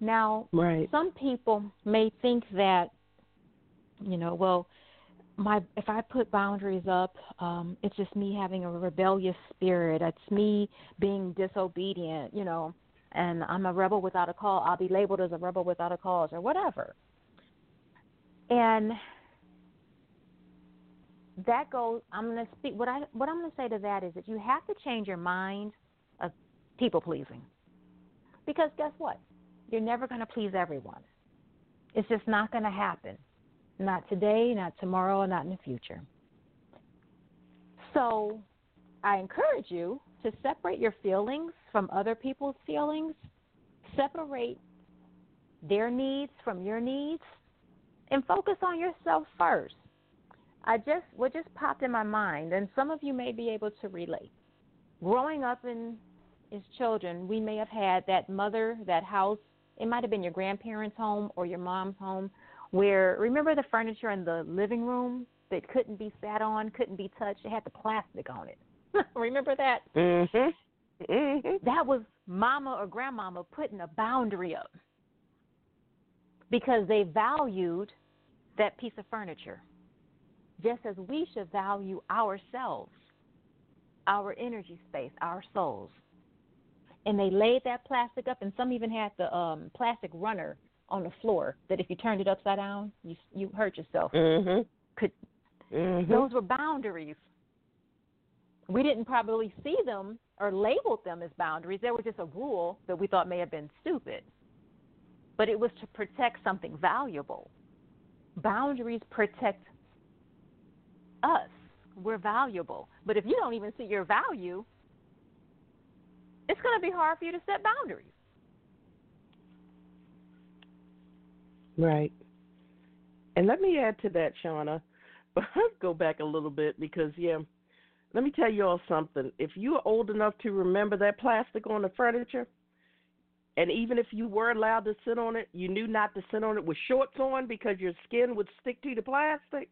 Now, right. some people may think that, you know, well, my if I put boundaries up, um, it's just me having a rebellious spirit. It's me being disobedient, you know, and I'm a rebel without a cause. I'll be labeled as a rebel without a cause or whatever. And that goes i'm going to speak what i what i'm going to say to that is that you have to change your mind of people pleasing. Because guess what? You're never going to please everyone. It's just not going to happen. Not today not tomorrow not in the future. So i encourage you to separate your feelings from other people's feelings. Separate their needs from your needs and focus on yourself first I just what just popped in my mind, and some of you may be able to relate. Growing up in as children, we may have had that mother, that house. It might have been your grandparents' home or your mom's home, where remember the furniture in the living room that couldn't be sat on, couldn't be touched. It had the plastic on it. <laughs> remember that? Mhm. Mhm. That was mama or grandmama putting a boundary up because they valued that piece of furniture just as we should value ourselves, our energy space, our souls. And they laid that plastic up, and some even had the um, plastic runner on the floor that if you turned it upside down, you you hurt yourself. Mm-hmm. Could mm-hmm. those were boundaries? We didn't probably see them or labeled them as boundaries. They were just a rule that we thought may have been stupid, but it was to protect something valuable. Boundaries protect us. We're valuable. But if you don't even see your value, it's going to be hard for you to set boundaries. Right. And let me add to that, Shauna. <laughs> Go back a little bit because, yeah, let me tell you all something. If you are old enough to remember that plastic on the furniture, and even if you were allowed to sit on it, you knew not to sit on it with shorts on because your skin would stick to the plastic.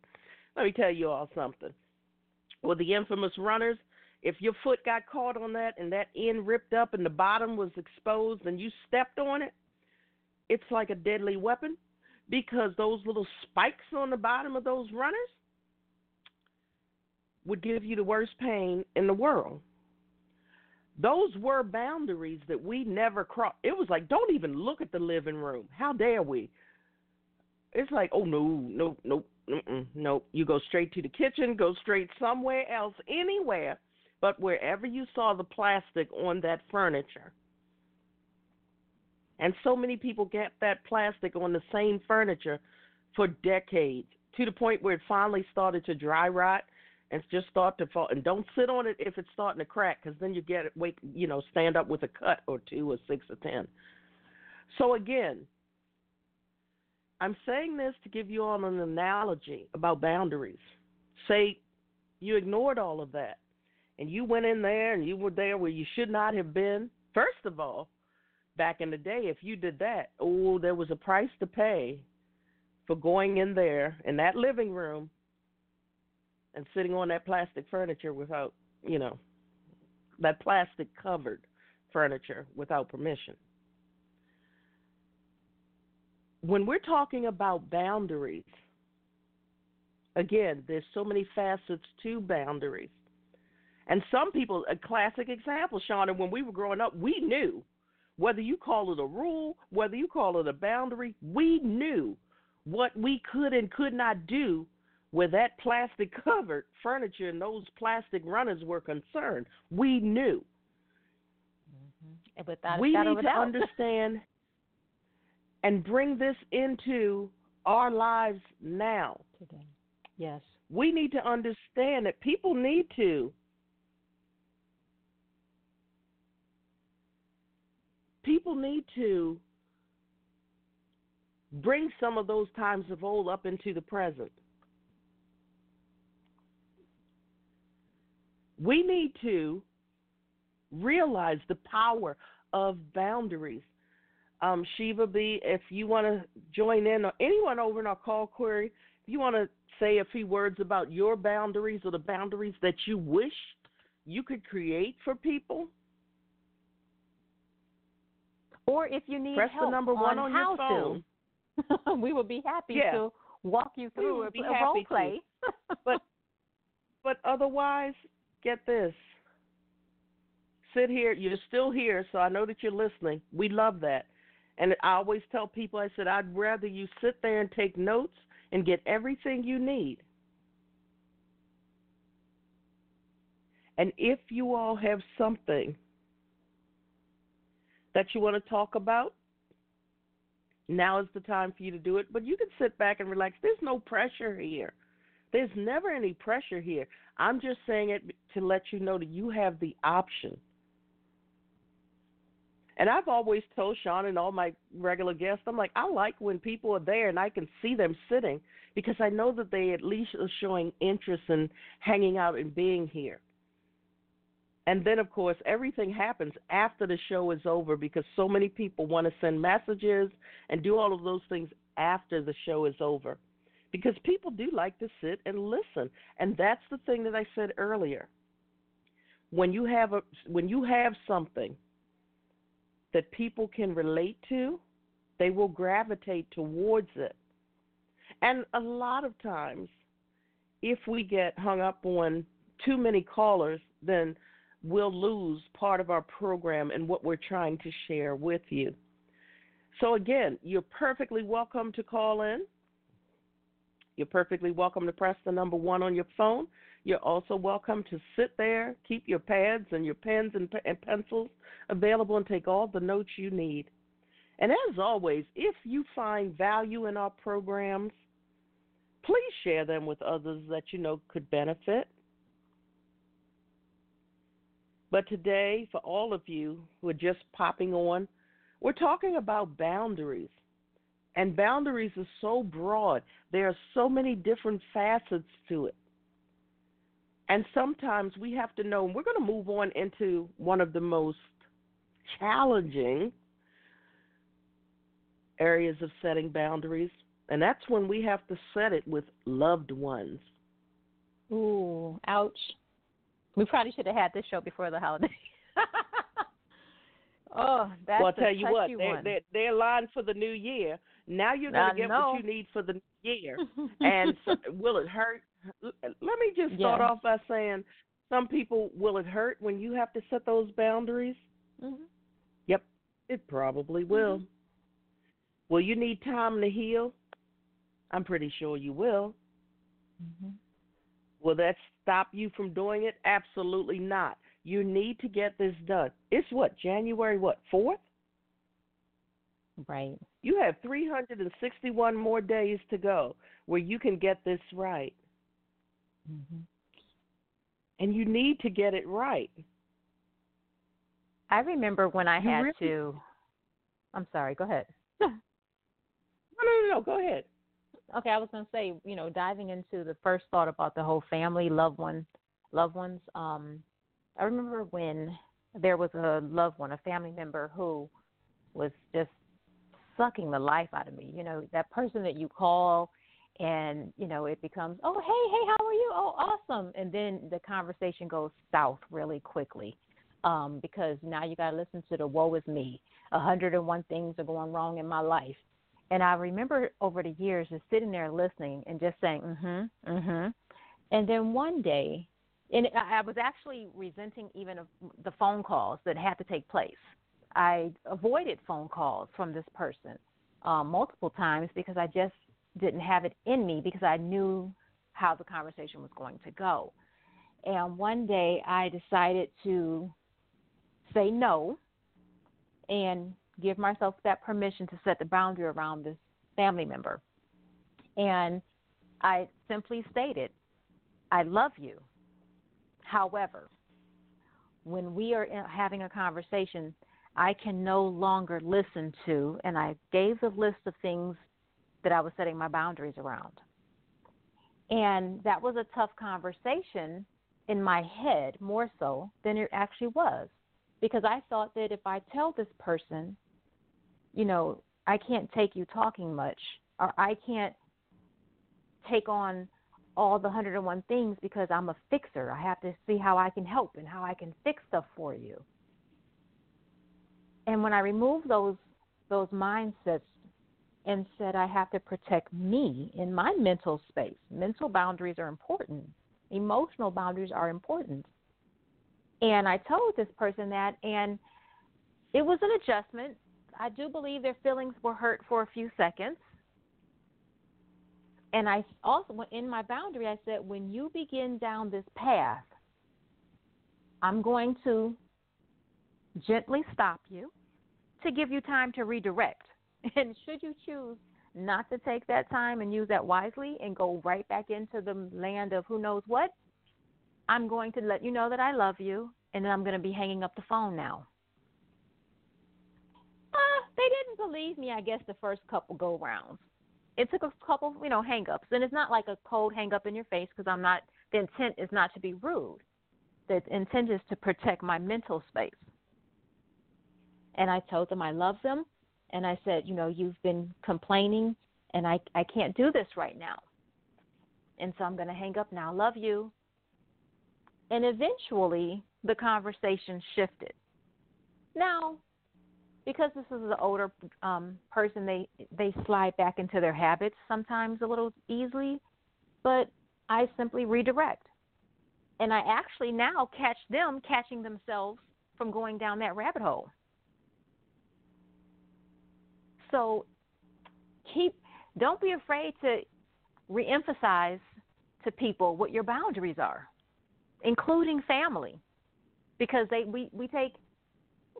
Let me tell you all something. With the infamous runners, if your foot got caught on that and that end ripped up and the bottom was exposed and you stepped on it, it's like a deadly weapon because those little spikes on the bottom of those runners would give you the worst pain in the world. Those were boundaries that we never crossed. It was like, don't even look at the living room. How dare we? It's like, oh no, no, no, Mm-mm, nope. You go straight to the kitchen, go straight somewhere else, anywhere, but wherever you saw the plastic on that furniture. And so many people get that plastic on the same furniture for decades to the point where it finally started to dry rot and just start to fall. And don't sit on it if it's starting to crack, because then you get it. Wait, you know, stand up with a cut or two or six or ten. So again, I'm saying this to give you all an analogy about boundaries. Say you ignored all of that and you went in there and you were there where you should not have been. First of all, back in the day, if you did that, oh, there was a price to pay for going in there in that living room and sitting on that plastic furniture without, you know, that plastic covered furniture without permission. When we're talking about boundaries, Again, there's so many facets to boundaries. And some people, a classic example, Shauna, when we were growing up, we knew whether you call it a rule, whether you call it a boundary, we knew what we could and could not do where that plastic <laughs> covered furniture and those plastic runners were concerned. We knew. Mm-hmm. Without we need to understand <laughs> and bring this into our lives now. Today. Yes. We need to understand that people need to people need to bring some of those times of old up into the present. We need to realize the power of boundaries. Um, Shiva B, if you want to join in, or anyone over in our call query, if you want to say a few words about your boundaries or the boundaries that you wish you could create for people, or if you need press help the number one on, on how your phone. To, <laughs> we will be happy yeah. to walk you through a, a role play. <laughs> but but otherwise, get this. Sit here. You're still here, so I know that you're listening. We love that. And I always tell people, I said, I'd rather you sit there and take notes and get everything you need. And if you all have something that you want to talk about, now is the time for you to do it. But you can sit back and relax. There's no pressure here. There's never any pressure here. I'm just saying it to let you know that you have the option. And I've always told Sean and all my regular guests, I'm like, I like when people are there and I can see them sitting because I know that they at least are showing interest in hanging out and being here. And then, of course, everything happens after the show is over because so many people want to send messages and do all of those things after the show is over. Because people do like to sit and listen. And that's the thing that I said earlier. When you have a when you have something that people can relate to, they will gravitate towards it. And a lot of times if we get hung up on too many callers, then we'll lose part of our program and what we're trying to share with you. So, again, you're perfectly welcome to call in. You're perfectly welcome to press the number one on your phone. You're also welcome to sit there, keep your pads and your pens and, and pencils available, and take all the notes you need. And as always, if you find value in our programs, please share them with others that you know could benefit. But today, for all of you who are just popping on, we're talking about boundaries. And boundaries are so broad, there are so many different facets to it. And sometimes we have to know, and we're going to move on into one of the most challenging areas of setting boundaries, and that's when we have to set it with loved ones. Ooh, ouch. We probably should have had this show before the holiday. <laughs> oh, that's well, I'll tell you what, they're, they're, they're lined for the new year. Now you're going to get know. what you need for the new year. <laughs> and so, will it hurt? Let me just start Yeah. off by saying some people, will it hurt when you have to set those boundaries? Mhm. Yep, it probably will. Will you need time to heal? I'm pretty sure you will. Mhm. Will that stop you from doing it? Absolutely not. You need to get this done. It's what, January what, 4th? Right. You have 361 more days to go where you can get this right. Hmm And you need to get it right. I remember when I You had really- to. I'm sorry. Go ahead. <laughs> No, no, no, no. Go ahead. Okay, I was going to say, you know, diving into the first thought about the whole family, loved one, loved ones. Um, I remember when there was a loved one, a family member who was just sucking the life out of me. You know, that person that you call and, you know, it becomes, "Oh, hey, hey, how are you? Oh, awesome." And then the conversation goes south really quickly. Um, because now you got to listen to the woe is me. A hundred and one things are going wrong in my life And I remember over the years just sitting there listening and just saying, "Mhm, mhm." And then one day, and I was actually resenting even the phone calls that had to take place. I avoided phone calls from this person um, multiple times because I just didn't have it in me because I knew how the conversation was going to go. And one day I decided to say no and give myself that permission to set the boundary around this family member. And I simply stated, I love you. However, when we are having a conversation, I can no longer listen to, and I gave the list of things that I was setting my boundaries around. And that was a tough conversation in my head more so than it actually was because I thought that if I tell this person, you know, I can't take you talking much or I can't take on all the 101 things because I'm a fixer. I have to see how I can help and how I can fix stuff for you. And when I removed those those mindsets and said I have to protect me in my mental space. Mental boundaries are important. Emotional boundaries are important. And I told this person that and it was an adjustment. I do believe their feelings were hurt for a few seconds. And I also in my boundary I said when you begin down this path I'm going to gently stop you to give you time to redirect. <laughs> And should you choose not to take that time and use that wisely and go right back into the land of who knows what, I'm going to let you know that I love you and then I'm going to be hanging up the phone now. Uh, they didn't believe me, I guess, the first couple go rounds. It took a couple, you know, hang ups. And it's not like a cold hang up in your face because I'm not, the intent is not to be rude. The intent is to protect my mental space. And I told them I love them and I said, you know, you've been complaining and I I can't do this right now. And so I'm going to hang up now. Love you. And eventually the conversation shifted. Now, because this is an older um, person, they they slide back into their habits sometimes a little easily, but I simply redirect, and I actually now catch them catching themselves from going down that rabbit hole. So keep don't be afraid to reemphasize to people what your boundaries are, including family, because they we we take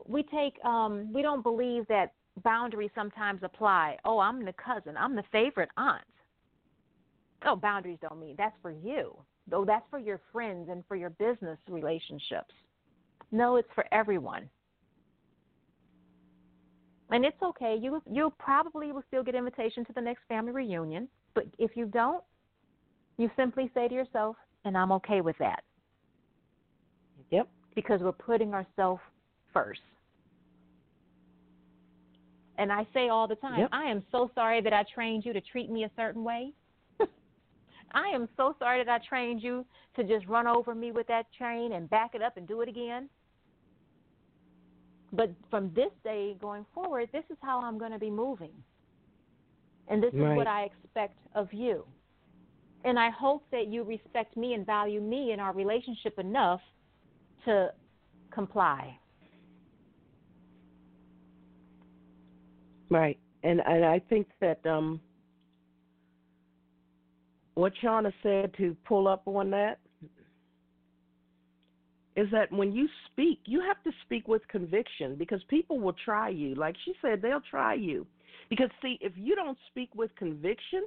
we take um we don't believe that boundaries sometimes apply. Oh, I'm the cousin. I'm the favorite aunt. Oh, boundaries don't mean that's for you. Though that's for your friends and for your business relationships. No, it's for everyone and it's okay. You you probably will still get invitation to the next family reunion, but if you don't, you simply say to yourself, "And I'm okay with that." Yep. Because we're putting ourselves first. And I say all the time, yep. I am so sorry that I trained you to treat me a certain way. <laughs> I am so sorry that I trained you to just run over me with that train and back it up and do it again. But from this day going forward, this is how I'm going to be moving. And this right. is what I expect of you. And I hope that you respect me and value me in our relationship enough to comply. Right. And and I think that um what Shauna said to pull up on that is that when you speak, you have to speak with conviction because people will try you. Like she said, they'll try you. Because, see, if you don't speak with conviction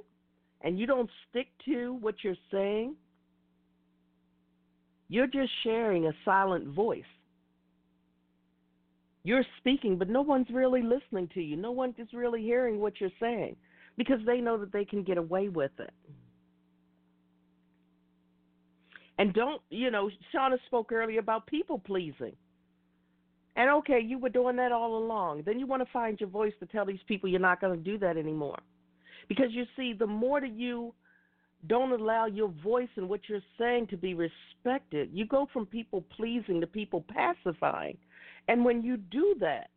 and you don't stick to what you're saying, you're just sharing a silent voice. You're speaking, but no one's really listening to you. No one is really hearing what you're saying because they know that they can get away with it. And don't, you know, Shauna spoke earlier about people pleasing. And okay, you were doing that all along. Then you want to find your voice to tell these people you're not going to do that anymore. Because you see, the more that you don't allow your voice and what you're saying to be respected, you go from people pleasing to people pacifying. And when you do that,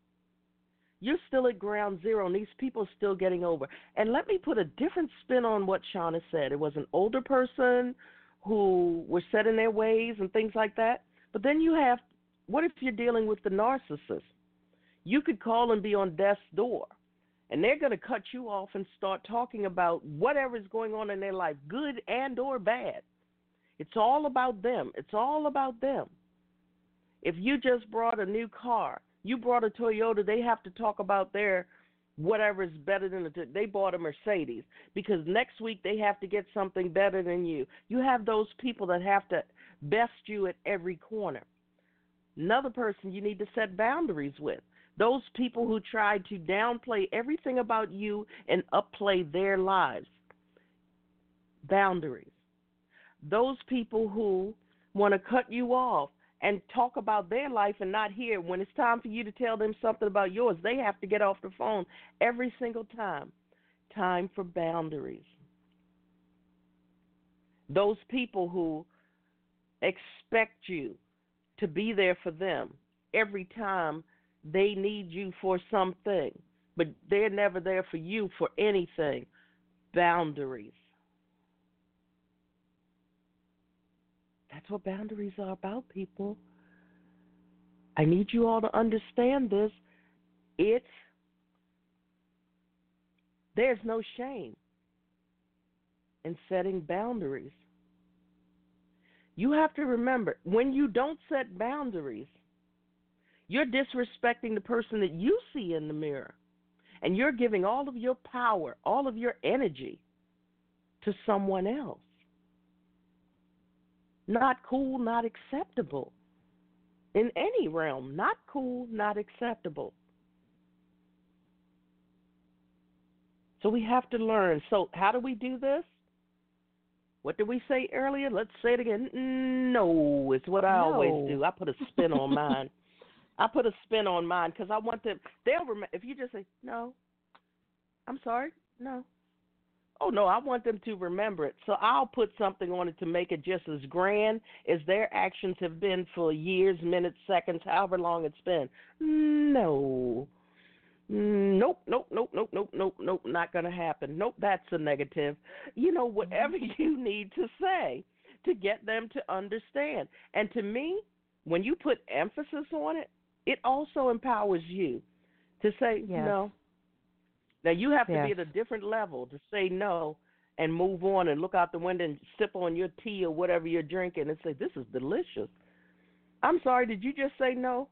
You're still at ground zero, and these people are still getting over. And let me put a different spin on what Shauna said. It was an older person who were set in their ways and things like that. But then you have, what if you're dealing with the narcissist? You could call and be on death's door, and they're going to cut you off and start talking about whatever is going on in their life, good and or bad. It's all about them. It's all about them. If you just brought a new car, you brought a Toyota, they have to talk about their whatever is better than the they bought a Mercedes because next week they have to get something better than you. You have those people that have to best you at every corner. Another person you need to set boundaries with. Those people who try to downplay everything about you and upplay their lives. Boundaries. Those people who want to cut you off and talk about their life and not hear when it's time for you to tell them something about yours they have to get off the phone every single time. Time for boundaries. Those people who expect you to be there for them every time they need you for something but they're never there for you for anything. Boundaries That's what boundaries are about, people. I need you all to understand this. It's there's no shame in setting boundaries. You have to remember when you don't set boundaries, you're disrespecting the person that you see in the mirror. And you're giving all of your power, all of your energy to someone else. Not cool, not acceptable. In any realm, not cool, not acceptable. So we have to learn. So, how do we do this? What did we say earlier? Let's say it again. No, it's what I no. always do. I put a spin on mine. I put a spin on mine because I want them. They'll remember. If you just say no, I'm sorry, no, Oh no, I want them to remember it. So I'll put something on it to make it just as grand as their actions have been for years, minutes, seconds, however long it's been. No. Mm, nope, nope, nope, nope, nope, nope, nope, not going to happen. Nope, that's a negative. You know, mm-hmm. whatever <laughs> you need to say to get them to understand. And to me, when you put emphasis on it, it also empowers you to say, yes. no, now you have to yes. be at a different level to say no and move on and look out the window and sip on your tea or whatever you're drinking and say, This is delicious. I'm sorry, did you just say no?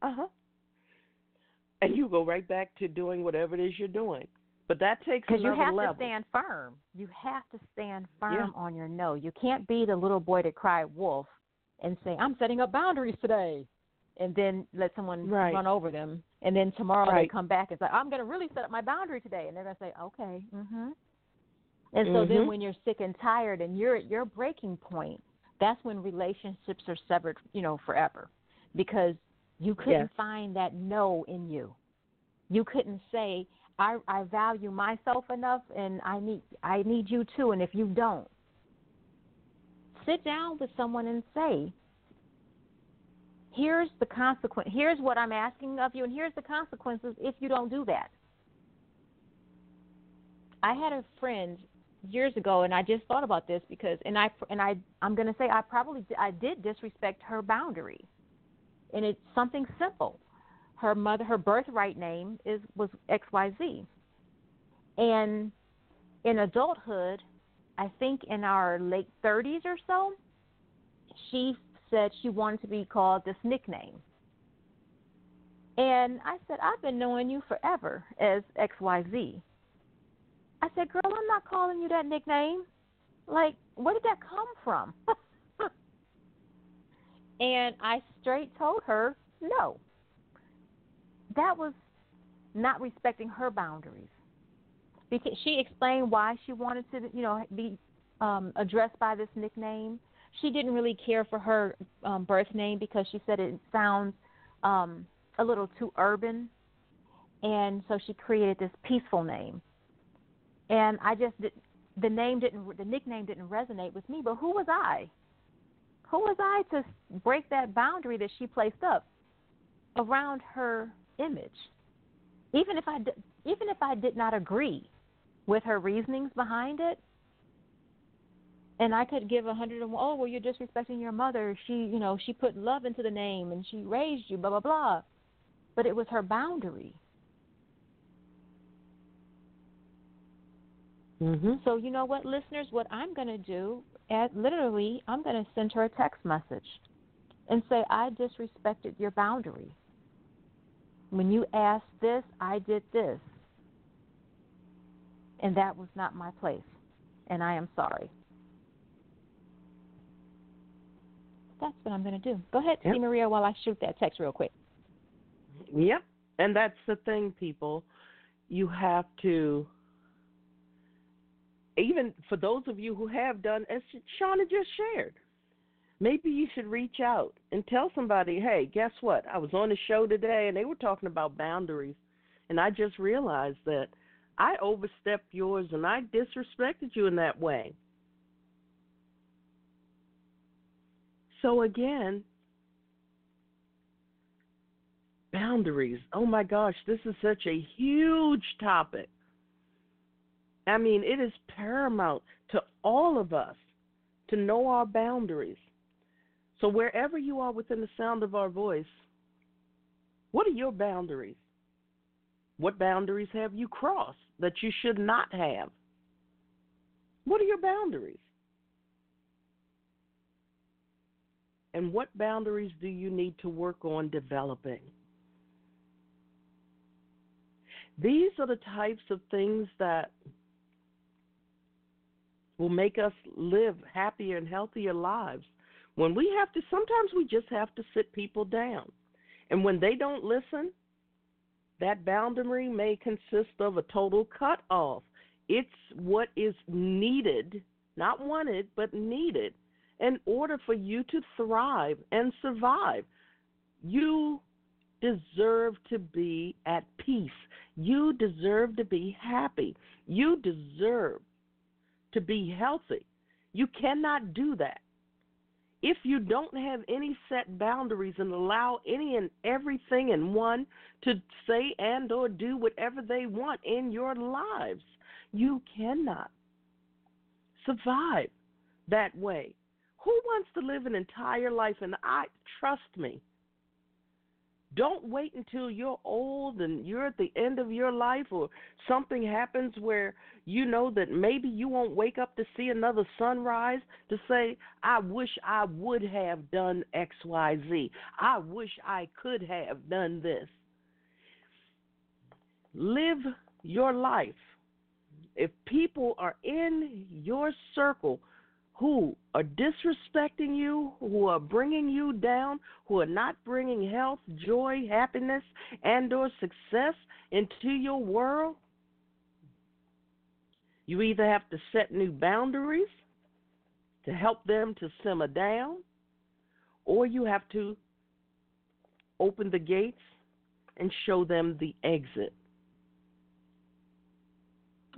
Uh huh. And you go right back to doing whatever it is you're doing. But that takes because you have level. to stand firm. You have to stand firm yeah. on your no. You can't be the little boy to cry wolf and say, "I'm setting up boundaries today." and then let someone right. run over them, and then tomorrow right. they come back and say, "I'm going to really set up my boundary today," and they're going to say, "Okay." Mm-hmm. And so mm-hmm. then, when you're sick and tired, and you're at your breaking point, that's when relationships are severed, you know, forever, because you couldn't yes. find that no in you. You couldn't say, "I I value myself enough, and I need I need you too," and if you don't, sit down with someone and say, here's the consequence. Here's what I'm asking of you, and here's the consequences if you don't do that. I had a friend years ago, and I just thought about this because, and I and I I'm going to say I probably I did disrespect her boundary, and it's something simple. Her mother, her birthright name is was X Y Z, and in adulthood, I think in our late 30s or so, she said she wanted to be called this nickname. And I said, I've been knowing you forever as XYZ. I said, Girl, I'm not calling you that nickname. Like, where did that come from? <laughs> and I straight told her, No. That was not respecting her boundaries. Because she explained why she wanted to, you know, be um, addressed by this nickname she didn't really care for her um, birth name because she said it sounds um, a little too urban, and so she created this peaceful name. And I just did, the name didn't the nickname didn't resonate with me. But who was I? Who was I to break that boundary that she placed up around her image? even if I even if I did not agree with her reasonings behind it, and I could give a hundred and oh well you're disrespecting your mother. She you know she put love into the name and she raised you blah blah blah, but it was her boundary. Mm-hmm. So you know what, listeners, what I'm going to do, at literally, I'm going to send her a text message and say I disrespected your boundary. When you asked this, I did this. And that was not my place. And I am sorry. That's what I'm going to do. Go ahead, yep. C. Maria, while I shoot that text real quick. Yep. And that's the thing, people. You have to, even for those of you who have done, as Shauna just shared, maybe you should reach out and tell somebody, hey, guess what? I was on the show today and they were talking about boundaries. And I just realized that I overstepped yours and I disrespected you in that way. So, again, boundaries. Oh my gosh, this is such a huge topic. I mean, it is paramount to all of us to know our boundaries. So, wherever you are within the sound of our voice, what are your boundaries? What boundaries have you crossed that you should not have? What are your boundaries? And what boundaries do you need to work on developing? These are the types of things that will make us live happier and healthier lives when we have to, sometimes we just have to sit people down. And when they don't listen, that boundary may consist of a total cut off. It's what is needed, not wanted, but needed in order for you to thrive and survive. You deserve to be at peace. You deserve to be happy. You deserve to be healthy. You cannot do that if you don't have any set boundaries and allow any and everything and one to say and or do whatever they want in your lives you cannot survive that way who wants to live an entire life and i trust me don't wait until you're old and you're at the end of your life or something happens where you know that maybe you won't wake up to see another sunrise to say, I wish I would have done XYZ. I wish I could have done this. Live your life. If people are in your circle who are disrespecting you, who are bringing you down, who are not bringing health, joy, happiness, and or success into your world, you either have to set new boundaries to help them to simmer down, or you have to open the gates and show them the exit.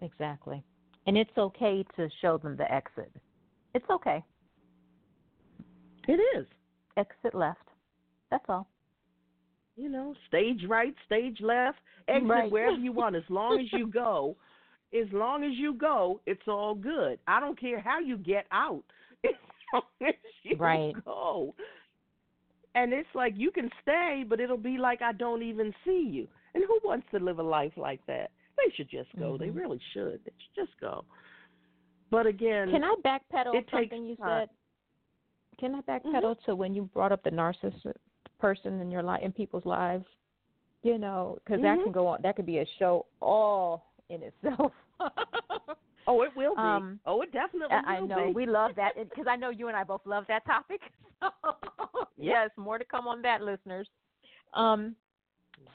Exactly. And it's okay to show them the exit. It's okay. It is. Exit left. That's all. You know, stage right, stage left, exit right. wherever you want. As long as you <laughs> go, as long as you go, it's all good. I don't care how you get out. <laughs> As long as you right. go. And it's like you can stay, but it'll be like I don't even see you. And who wants to live a life like that? They should just go. Mm-hmm. They really should. They should just go. But again, can I backpedal it something you time. said? Can I backpedal mm-hmm. to when you brought up the narcissist person in your life in people's lives? You know, because mm-hmm. that can go on. That could be a show all in itself. <laughs> oh, it will be. Um, oh, it definitely I, will I know be. we love that because I know you and I both love that topic. <laughs> yes, more to come on that, listeners. Um,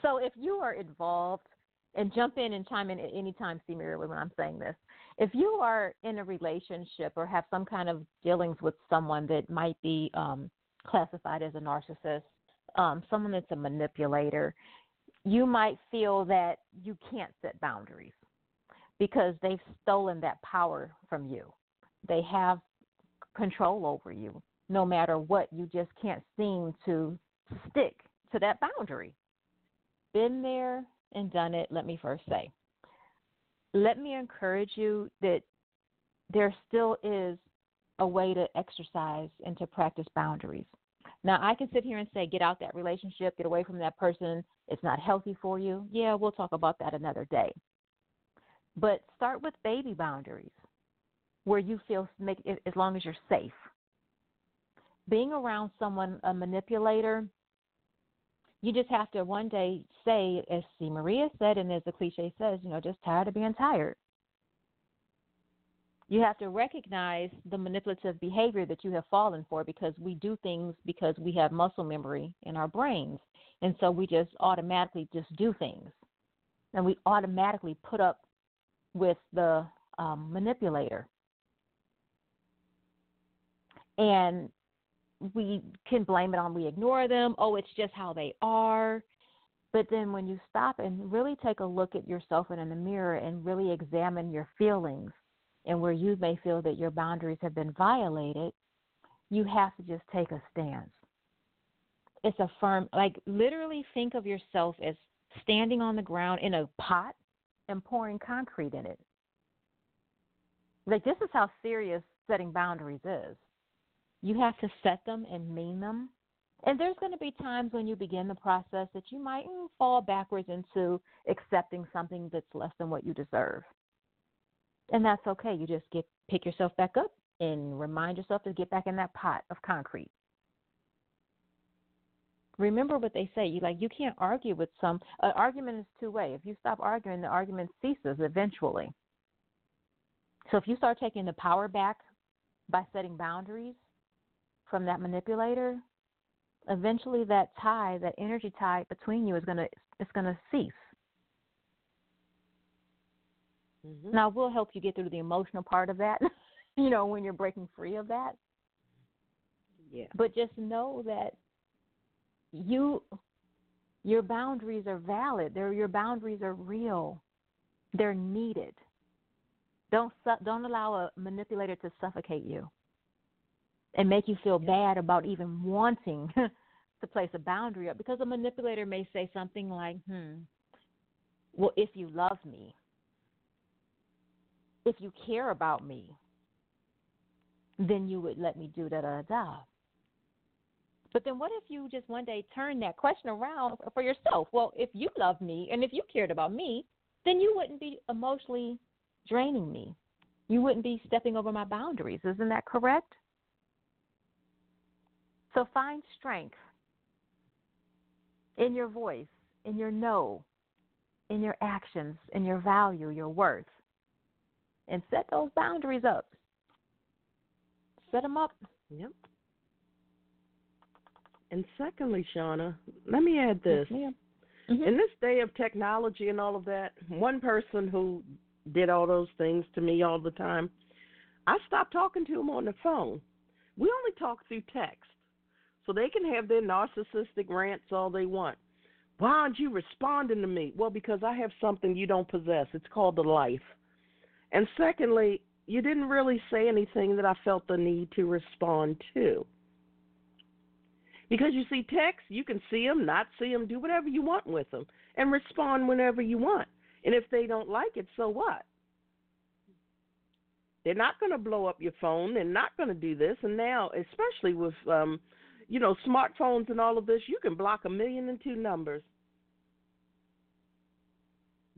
so if you are involved, and jump in and chime in at any time, see Mary, when I'm saying this. If you are in a relationship or have some kind of dealings with someone that might be um, classified as a narcissist, um, someone that's a manipulator, you might feel that you can't set boundaries because they've stolen that power from you. They have control over you. No matter what, you just can't seem to stick to that boundary. Been there, and done it, let me first say, let me encourage you that there still is a way to exercise and to practice boundaries. Now, I can sit here and say, get out that relationship, get away from that person. It's not healthy for you. Yeah, we'll talk about that another day. But start with baby boundaries where you feel make as long as you're safe. Being around someone a manipulator, you just have to one day say, as C. Maria said, and as the cliche says, you know, just tired of being tired. You have to recognize the manipulative behavior that you have fallen for because we do things because we have muscle memory in our brains. And so we just automatically just do things. And we automatically put up with the um, manipulator. And we can blame it on we ignore them. Oh, it's just how they are. But then when you stop and really take a look at yourself and in the mirror and really examine your feelings and where you may feel that your boundaries have been violated, you have to just take a stance. It's a firm, like literally think of yourself as standing on the ground in a pot and pouring concrete in it. Like, this is how serious setting boundaries is. You have to set them and mean them. And there's going to be times when you begin the process that you might fall backwards into accepting something that's less than what you deserve and that's okay. You just get pick yourself back up and remind yourself to get back in that pot of concrete. Remember what they say. You like you can't argue with some. An argument is two way. If you stop arguing, the argument ceases eventually. So if you start taking the power back by setting boundaries from that manipulator, eventually that tie, that energy tie between you is gonna it's gonna cease. Mm-hmm. Now, we'll help you get through the emotional part of that, <laughs> you know, when you're breaking free of that. Yeah. But just know that you your boundaries are valid. They're, your boundaries are real. They're needed. Don't don't allow a manipulator to suffocate you and make you feel bad about even wanting <laughs> to place a boundary up because a manipulator may say something like, "Hmm, well, if you love me, if you care about me, then you would let me do da da da. But then what if you just one day turn that question around for yourself? Well, if you love me and if you cared about me, then you wouldn't be emotionally draining me. You wouldn't be stepping over my boundaries. Isn't that correct? So find strength in your voice, in your no, in your actions, in your value, your worth and set those boundaries up. Set them up. Yep. And secondly, Shauna, let me add this. Yes, mm-hmm. In this day of technology and all of that, one person who did all those things to me all the time, I stopped talking to him on the phone. We only talk through text. So they can have their narcissistic rants all they want. Why aren't you responding to me? Well, because I have something you don't possess. It's called the life. And secondly, you didn't really say anything that I felt the need to respond to. Because you see, text, you can see them, not see them, do whatever you want with them, and respond whenever you want. And if they don't like it, so what? They're not going to blow up your phone. They're not going to do this. And now, especially with, um, you know, smartphones and all of this, you can block a million and two numbers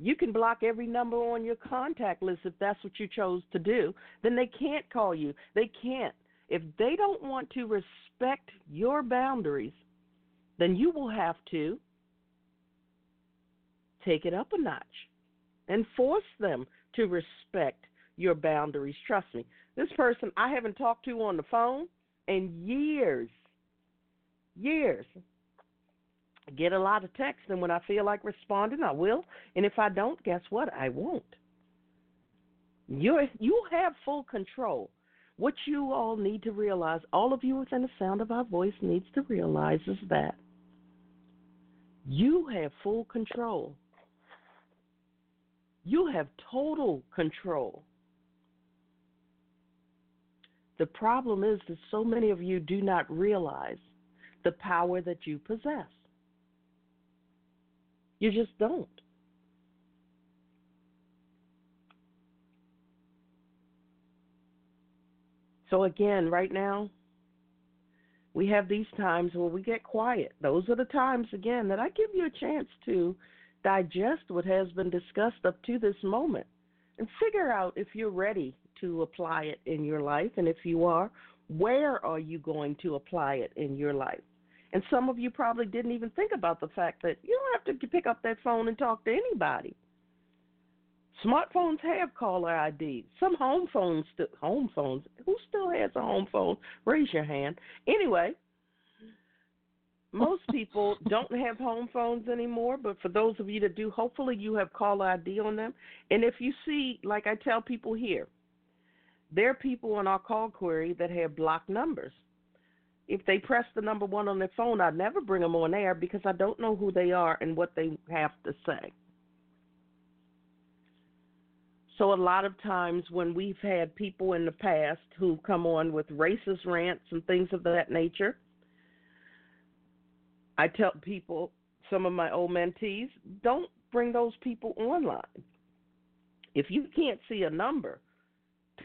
you can block every number on your contact list if that's what you chose to do. Then they can't call you. They can't. If they don't want to respect your boundaries, then you will have to take it up a notch and force them to respect your boundaries. Trust me. This person I haven't talked to on the phone in years. Years get a lot of text, and when I feel like responding, I will. And if I don't, guess what? I won't. You you have full control. What you all need to realize, all of you within the sound of our voice needs to realize is that you have full control. You have total control. The problem is that so many of you do not realize the power that you possess. You just don't. So, again, right now, we have these times where we get quiet. Those are the times, again, that I give you a chance to digest what has been discussed up to this moment and figure out if you're ready to apply it in your life. And if you are, where are you going to apply it in your life? And some of you probably didn't even think about the fact that you don't have to pick up that phone and talk to anybody. Smartphones have caller ID. Some home phones, st- home phones. Who still has a home phone? Raise your hand. Anyway, most people <laughs> don't have home phones anymore, but for those of you that do, hopefully you have caller ID on them. And if you see, like I tell people here, there are people on our call query that have blocked numbers. If they press the number one on their phone, I never bring them on air because I don't know who they are and what they have to say. So a lot of times when we've had people in the past who come on with racist rants and things of that nature, I tell people, some of my old mentees, don't bring those people online. If you can't see a number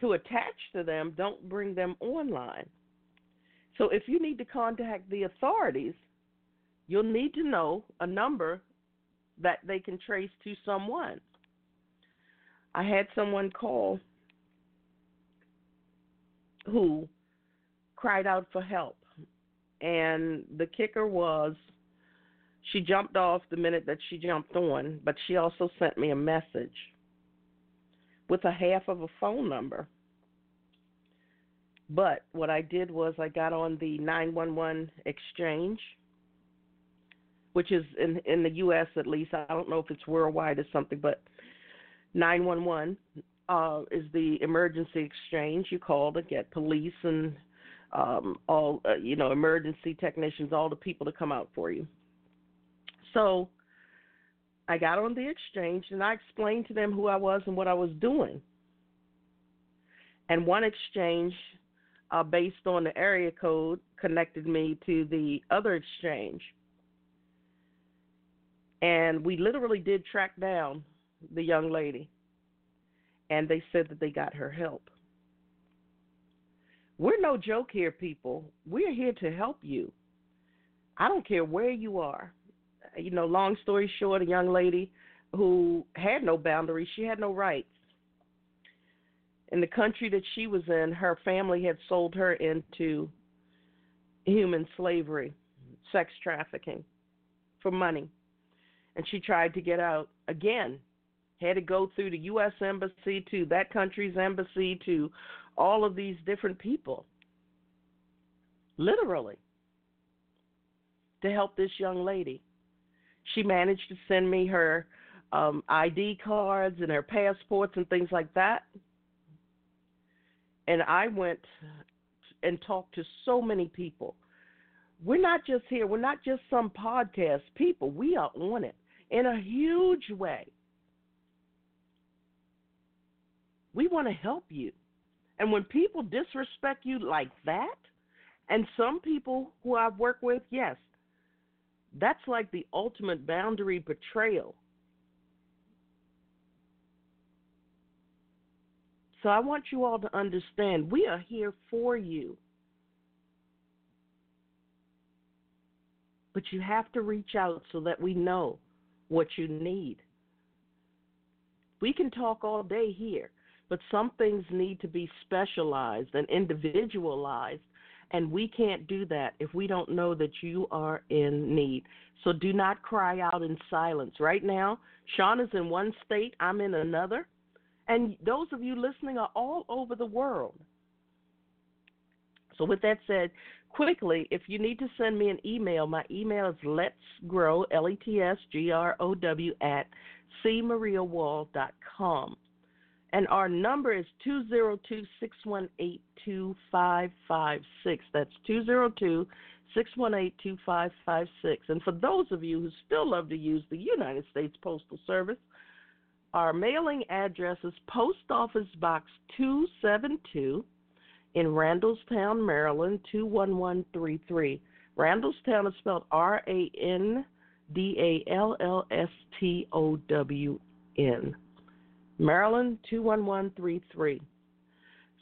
to attach to them, don't bring them online. So if you need to contact the authorities, you'll need to know a number that they can trace to someone. I had someone call who cried out for help. And the kicker was she jumped off the minute that she jumped on, but she also sent me a message with a half of a phone number. But what I did was I got on the 911 exchange, which is in in the U.S. at least. I don't know if it's worldwide or something, but 911 uh, is the emergency exchange. You call to get police and um, all, uh, you know, emergency technicians, all the people to come out for you. So I got on the exchange and I explained to them who I was and what I was doing. And one exchange, uh, based on the area code, connected me to the other exchange. And we literally did track down the young lady, and they said that they got her help. We're no joke here, people. We're here to help you. I don't care where you are. You know, long story short, a young lady who had no boundaries, she had no rights. In the country that she was in, her family had sold her into human slavery, sex trafficking for money. And she tried to get out again had to go through the U.S. embassy to that country's embassy to all of these different people, literally, to help this young lady. She managed to send me her um, ID cards and her passports and things like that. And I went and talked to so many people. We're not just here, we're not just some podcast people. We are on it in a huge way. We want to help you. And when people disrespect you like that, and some people who I've worked with, yes, that's like the ultimate boundary betrayal. So I want you all to understand we are here for you. But you have to reach out so that we know what you need. We can talk all day here, but some things need to be specialized and individualized. And we can't do that if we don't know that you are in need. So do not cry out in silence. Right now, Shauna is in one state, I'm in another. And those of you listening are all over the world. So, with that said, quickly, if you need to send me an email, my email is let's grow, L E T S G R O W, at cmariawall.com. And our number is 202 618 2556. That's 202 618 2556. And for those of you who still love to use the United States Postal Service, our mailing address is Post Office Box 272 in Randallstown, Maryland 21133. Randallstown is spelled R A N D A L L S T O W N. Maryland 21133.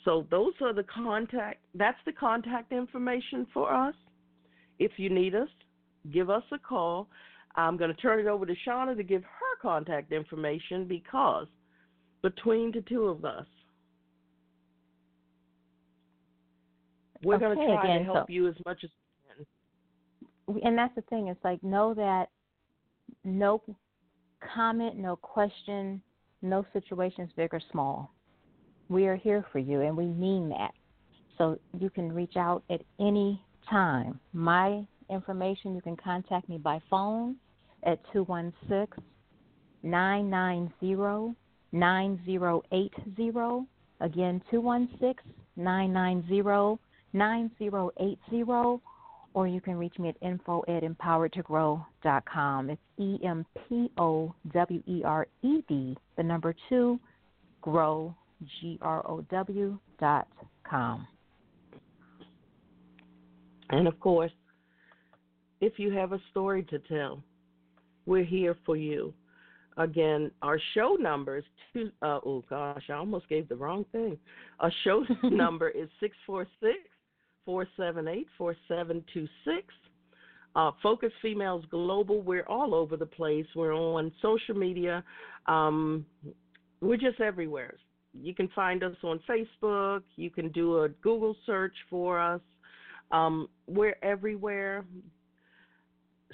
So those are the contact. That's the contact information for us. If you need us, give us a call. I'm going to turn it over to Shauna to give her contact information because between the two of us, we're okay, going to try again, to help so, you as much as we can. And that's the thing. It's like know that no comment, no question, no situation is big or small. We are here for you, and we mean that. So you can reach out at any time. My information, you can contact me by phone at 216 990 9080. Again, 216 990 9080. Or you can reach me at info at empoweredtogrow.com. It's E M P O W E R E D, the number two, grow, G R O W dot com. And of course, if you have a story to tell, we're here for you. Again, our show number is two. Uh, oh gosh, I almost gave the wrong thing. Our show <laughs> number is six four six four seven eight four seven two six. Uh, Focus Females Global. We're all over the place. We're on social media. Um, we're just everywhere. You can find us on Facebook. You can do a Google search for us. Um, we're everywhere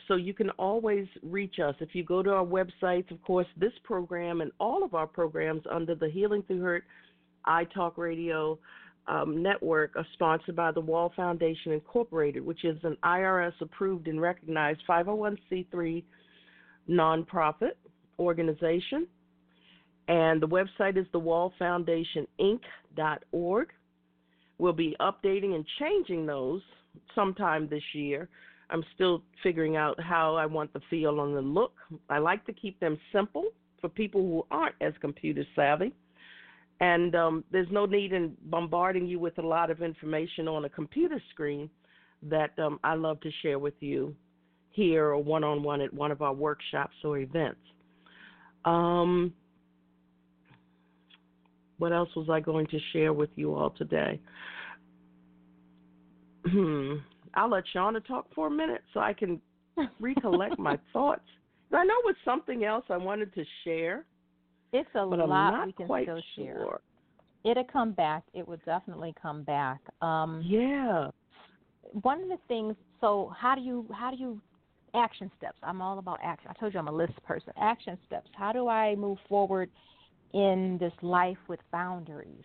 so you can always reach us if you go to our websites. Of course, this program and all of our programs under the Healing Through Hurt iTalk Radio um, network are sponsored by the Wall Foundation Incorporated, which is an IRS approved and recognized 501c3 nonprofit organization. And the website is thewallfoundationinc.org. We'll be updating and changing those sometime this year I'm still figuring out how I want the feel and the look. I like to keep them simple for people who aren't as computer savvy. And um, there's no need in bombarding you with a lot of information on a computer screen that um, I love to share with you here or one on one at one of our workshops or events. Um, what else was I going to share with you all today? I'll let Shauna talk for a minute so I can recollect my <laughs> thoughts. I know it's something else I wanted to share. It's a lot we can still sure. share. It'll come back. It would definitely come back. Um, yeah. One of the things. So how do you how do you action steps? I'm all about action. I told you I'm a list person. Action steps. How do I move forward in this life with boundaries?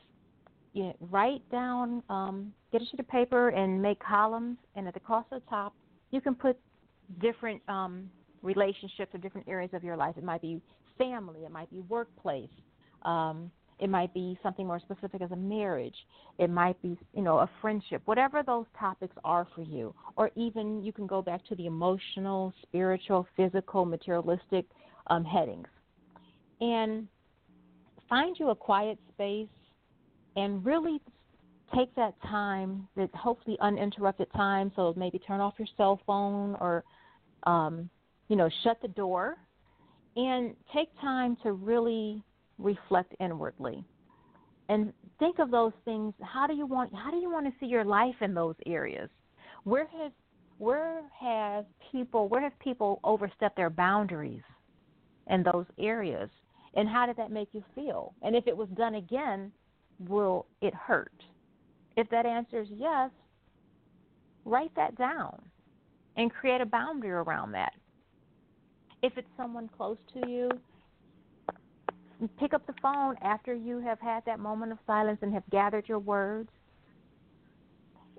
You know, write down, um, get a sheet of paper and make columns, and at the cross of the top, you can put different um, relationships or different areas of your life. It might be family, it might be workplace, um, it might be something more specific as a marriage, it might be, you know, a friendship, whatever those topics are for you. Or even you can go back to the emotional, spiritual, physical, materialistic um, headings. And find you a quiet space and really take that time, that hopefully uninterrupted time. So maybe turn off your cell phone or, um, you know, shut the door, and take time to really reflect inwardly, and think of those things. How do you want? How do you want to see your life in those areas? Where has where have people where have people overstepped their boundaries in those areas? And how did that make you feel? And if it was done again, will it hurt? If that answer is yes, write that down and create a boundary around that. If it's someone close to you, pick up the phone after you have had that moment of silence and have gathered your words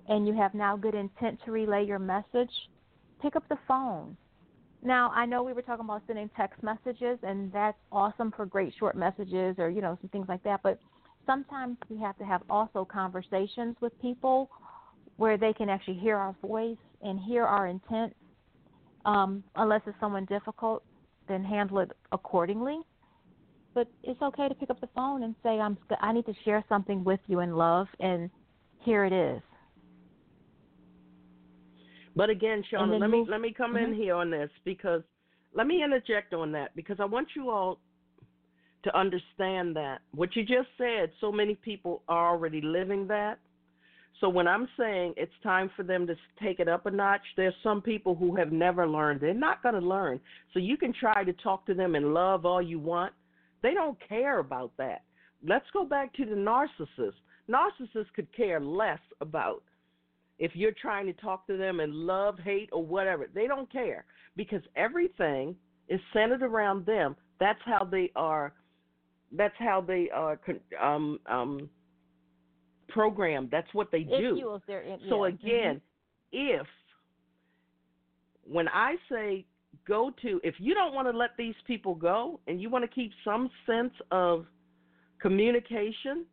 and you have now good intent to relay your message. Pick up the phone. Now, I know we were talking about sending text messages, and that's awesome for great short messages or, you know, some things like that. But sometimes we have to have also conversations with people where they can actually hear our voice and hear our intent. Um, unless it's someone difficult, then handle it accordingly. But it's okay to pick up the phone and say, "I'm I need to share something with you in love," and here it is. But again, Shauna, let me let me come mm-hmm. in here on this because let me interject on that because I want you all to understand that. What you just said, so many people are already living that. So when I'm saying it's time for them to take it up a notch, there's some people who have never learned. They're not going to learn. So you can try to talk to them and love all you want. They don't care about that. Let's go back to the narcissist. Narcissists could care less about if you're trying to talk to them and love, hate, or whatever. They don't care because everything is centered around them. That's how they are. That's how they are um, um, programmed. That's what they it do. Their, it, so again, mm-hmm. if when I say go to, if you don't want to let these people go and you want to keep some sense of communication,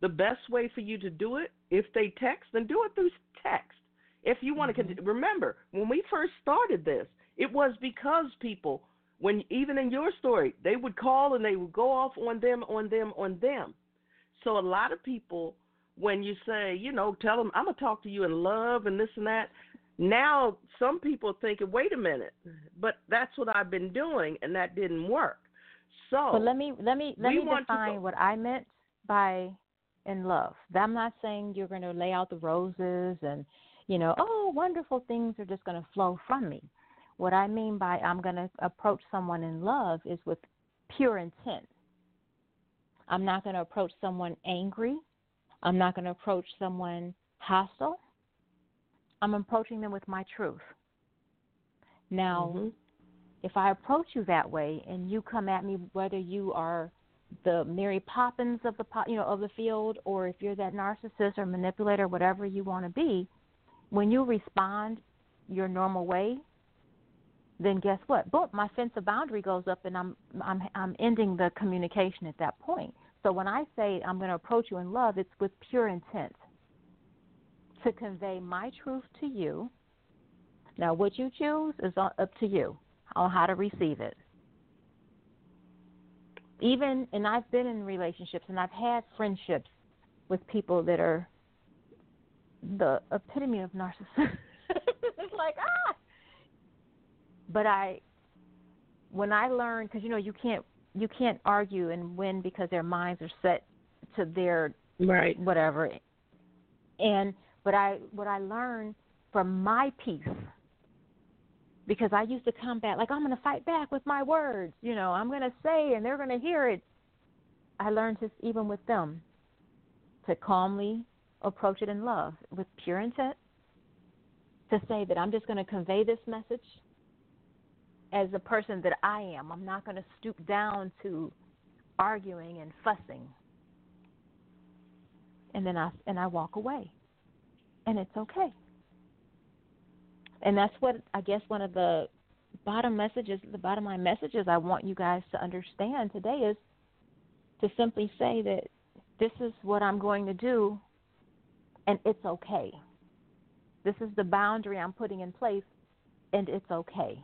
the best way for you to do it, if they text, then do it through text. If you want mm-hmm. to remember, when we first started this, it was because people, when even in your story, they would call and they would go off on them, on them, on them. So a lot of people, when you say, you know, tell them I'm gonna talk to you in love and this and that, now some people thinking, wait a minute, but that's what I've been doing and that didn't work. So, but let me let me let me define what I meant by in love. I'm not saying you're going to lay out the roses and you know, oh, wonderful things are just going to flow from me. What I mean by I'm going to approach someone in love is with pure intent. I'm not going to approach someone angry. I'm not going to approach someone hostile. I'm approaching them with my truth. Now, mm-hmm. if I approach you that way and you come at me, whether you are the Mary Poppins of the you know of the field, or if you're that narcissist or manipulator, whatever you want to be, when you respond your normal way, then guess what? Boom, my fence of boundary goes up, and I'm I'm I'm ending the communication at that point. So when I say I'm going to approach you in love, it's with pure intent to convey my truth to you. Now, what you choose is up to you on how to receive it. Even, and I've been in relationships and I've had friendships with people that are the epitome of narcissism. <laughs> it's like, ah! But I, when I learned, because you know, you can't you can't argue and win because their minds are set to their right whatever. And but I what I learned from my peace because I used to come back like I'm going to fight back with my words, you know, I'm going to say and they're going to hear it. I learned this even with them to calmly approach it in love with pure intent to say that I'm just going to convey this message as the person that I am. I'm not going to stoop down to arguing and fussing. And then I and I walk away. And it's okay. And that's what I guess one of the bottom messages, the bottom line messages I want you guys to understand today is to simply say that this is what I'm going to do and it's okay. This is the boundary I'm putting in place and it's okay.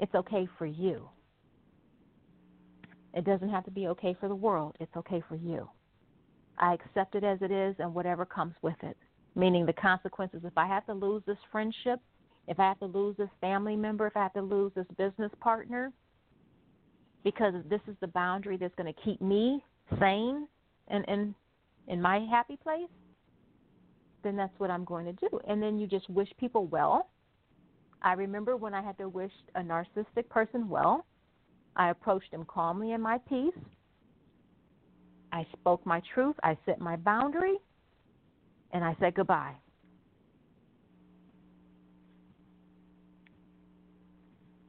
It's okay for you. It doesn't have to be okay for the world. It's okay for you. I accept it as it is and whatever comes with it, meaning the consequences. If I have to lose this friendship, if I have to lose this family member, if I have to lose this business partner, because this is the boundary that's going to keep me sane and in in my happy place, then that's what I'm going to do. And then you just wish people well I remember when I had to wish a narcissistic person well, I approached him calmly in my peace. I spoke my truth, I set my boundary, and I said goodbye.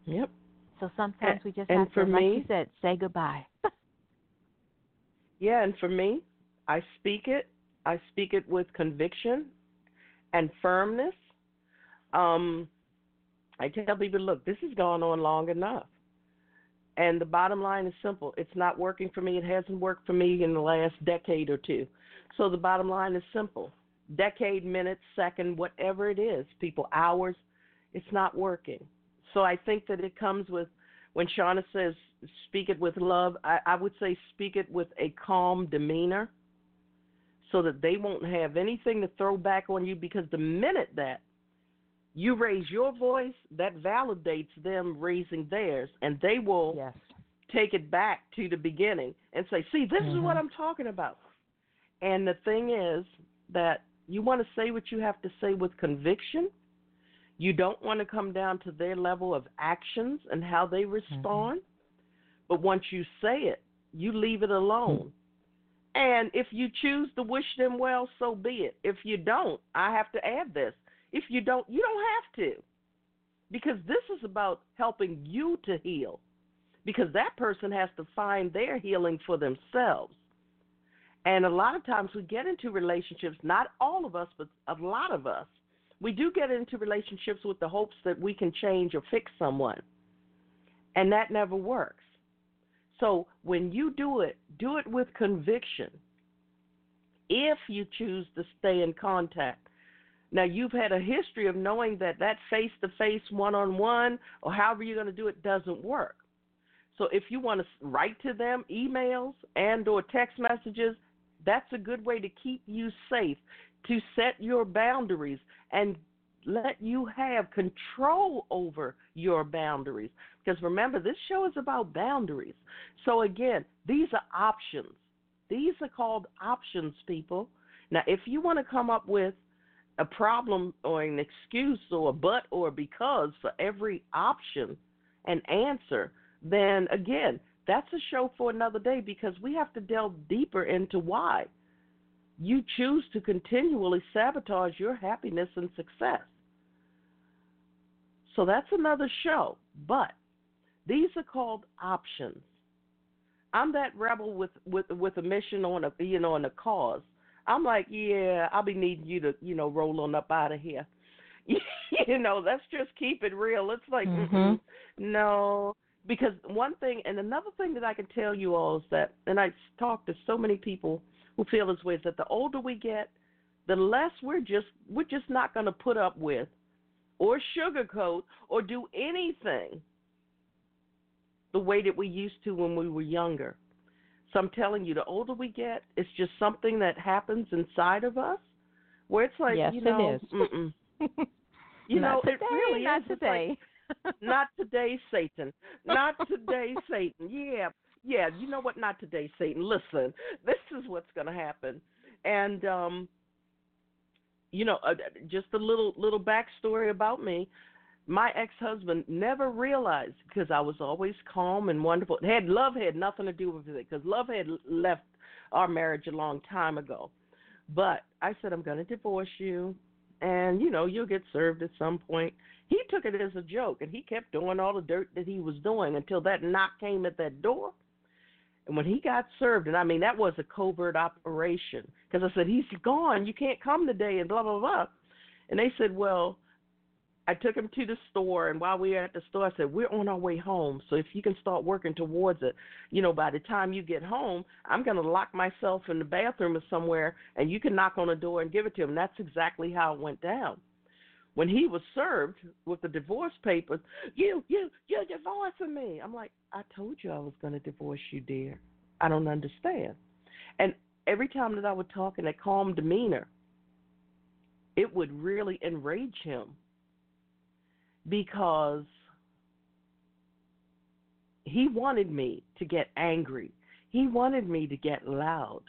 Yep. So sometimes we just and have for to, me, like you said, say goodbye. <laughs> yeah, and for me, I speak it. I speak it with conviction and firmness. Um, I tell people, look, this has gone on long enough. And the bottom line is simple. It's not working for me. It hasn't worked for me in the last decade or two. So the bottom line is simple. Decade, minutes, second, whatever it is, people, hours, it's not working. So I think that it comes with when Shauna says speak it with love, I, I would say speak it with a calm demeanor so that they won't have anything to throw back on you because the minute that you raise your voice, that validates them raising theirs, and they will yes. take it back to the beginning and say, see, this mm-hmm. is what I'm talking about. And the thing is that you want to say what you have to say with conviction. You don't want to come down to their level of actions and how they mm-hmm. respond. Mm-hmm. But once you say it, you leave it alone. And if you choose to wish them well, so be it. If you don't, I have to add this. If you don't, you don't have to. Because this is about helping you to heal. Because that person has to find their healing for themselves. And a lot of times we get into relationships, not all of us, but a lot of us, we do get into relationships with the hopes that we can change or fix someone. And that never works. So when you do it, do it with conviction. If you choose to stay in contact. Now, you've had a history of knowing that that face to face, one on one, or however you're going to do it doesn't work. So if you want to write to them, emails and or text messages, that's a good way to keep you safe, to set your boundaries and let you have control over your boundaries. Because remember, this show is about boundaries. So, again, these are options. These are called options, people. Now, if you want to come up with a problem or an excuse or a but or a because for every option and answer, then again, that's a show for another day because we have to delve deeper into why you choose to continually sabotage your happiness and success. So that's another show. But these are called options. I'm that rebel with with with a mission on a you know on a cause. I'm like, yeah, I'll be needing you to you know roll on up out of here. <laughs> you know, let's just keep it real. It's like, mm-hmm. no, because one thing and another thing that I can tell you all is that, and I talk to so many people who feel this way is that the older we get, the less we're just we're just not going to put up with or sugarcoat or do anything the way that we used to when we were younger. So I'm telling you, the older we get, it's just something that happens inside of us where it's like, yes, you <laughs> know, it is. you know, today, it really not is. today. Like, <laughs> not today, Satan. Not today, Satan. Yeah, yeah. You know what? Not today, Satan. Listen, this is what's going to happen, and um, you know, uh, just a little little backstory about me. My ex-husband never realized because I was always calm and wonderful. It had love had nothing to do with it because love had left our marriage a long time ago. But I said I'm going to divorce you, and you know you'll get served at some point. He took it as a joke, and he kept doing all the dirt that he was doing until that knock came at that door. And when he got served, and I mean that was a covert operation, because I said he's gone, you can't come today, and blah blah blah. And they said, well, I took him to the store, and while we were at the store, I said, we're on our way home, so if you can start working towards it, you know, by the time you get home, I'm going to lock myself in the bathroom or somewhere, and you can knock on the door and give it to him. And that's exactly how it went down when he was served with the divorce papers, you, you, you're divorcing me. I'm like, I told you I was going to divorce you, dear. I don't understand. And every time that I would talk in a calm demeanor, it would really enrage him because he wanted me to get angry. He wanted me to get loud.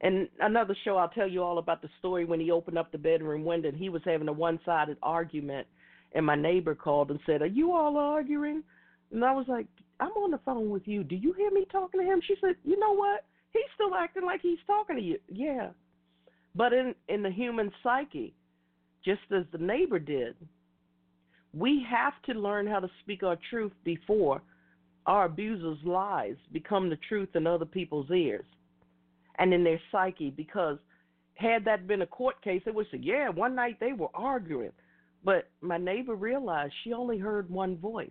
And another show, I'll tell you all about the story when he opened up the bedroom window and he was having a one sided argument. And my neighbor called and said, Are you all arguing? And I was like, I'm on the phone with you. Do you hear me talking to him? She said, You know what? He's still acting like he's talking to you. Yeah. But in, in the human psyche, just as the neighbor did, we have to learn how to speak our truth before our abuser's lies become the truth in other people's ears and in their psyche because had that been a court case, they would say, yeah, one night they were arguing. But my neighbor realized she only heard one voice.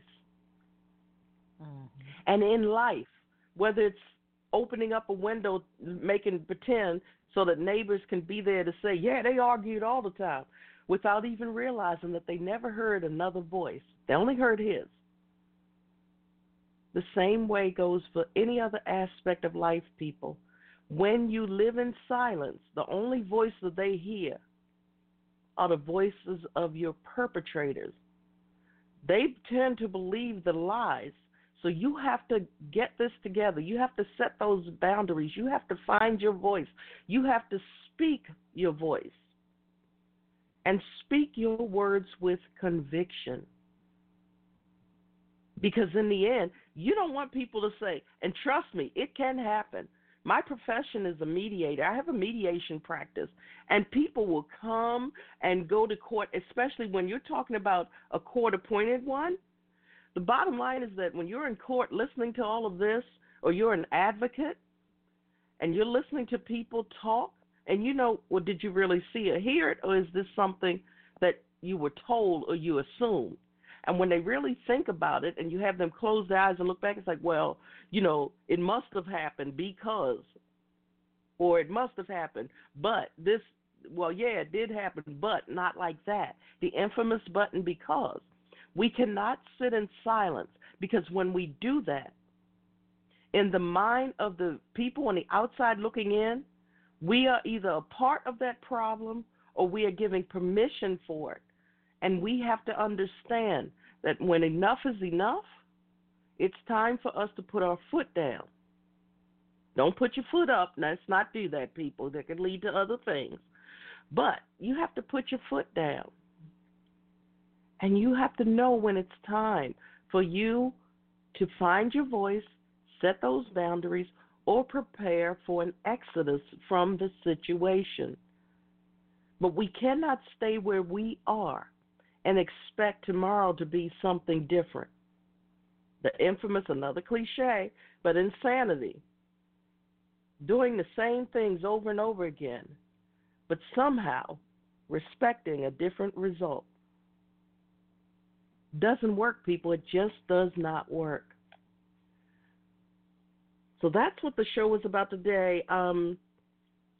Mm-hmm. And in life, whether it's opening up a window, making pretend so that neighbors can be there to say, yeah, they argued all the time, without even realizing that they never heard another voice. They only heard his. The same way goes for any other aspect of life, people. When you live in silence, the only voices they hear are the voices of your perpetrators. They tend to believe the lies, So you have to get this together. You have to set those boundaries. You have to find your voice. You have to speak your voice. And speak your words with conviction. Because in the end, you don't want people to say, and trust me, it can happen. My profession is a mediator. I have a mediation practice, and people will come and go to court, especially when you're talking about a court appointed one. The bottom line is that when you're in court listening to all of this, or you're an advocate, and you're listening to people talk, and you know, well, did you really see or hear it, or is this something that you were told or you assumed? And when they really think about it and you have them close their eyes and look back, it's like, well, you know, it must have happened because, or it must have happened, but this, well, yeah, it did happen, but not like that. The infamous button because. We cannot sit in silence because when we do that, in the mind of the people on the outside looking in, we are either a part of that problem or we are giving permission for it. And we have to understand that when enough is enough, it's time for us to put our foot down. Don't put your foot up. Let's not do that, people. That could lead to other things. But you have to put your foot down. And you have to know when it's time for you to find your voice, set those boundaries, or prepare for an exodus from the situation. But we cannot stay where we are and expect tomorrow to be something different. The infamous, another cliche, but insanity. Doing the same things over and over again, but somehow respecting a different result. Doesn't work, people. It just does not work. So that's what the show was about today. Um,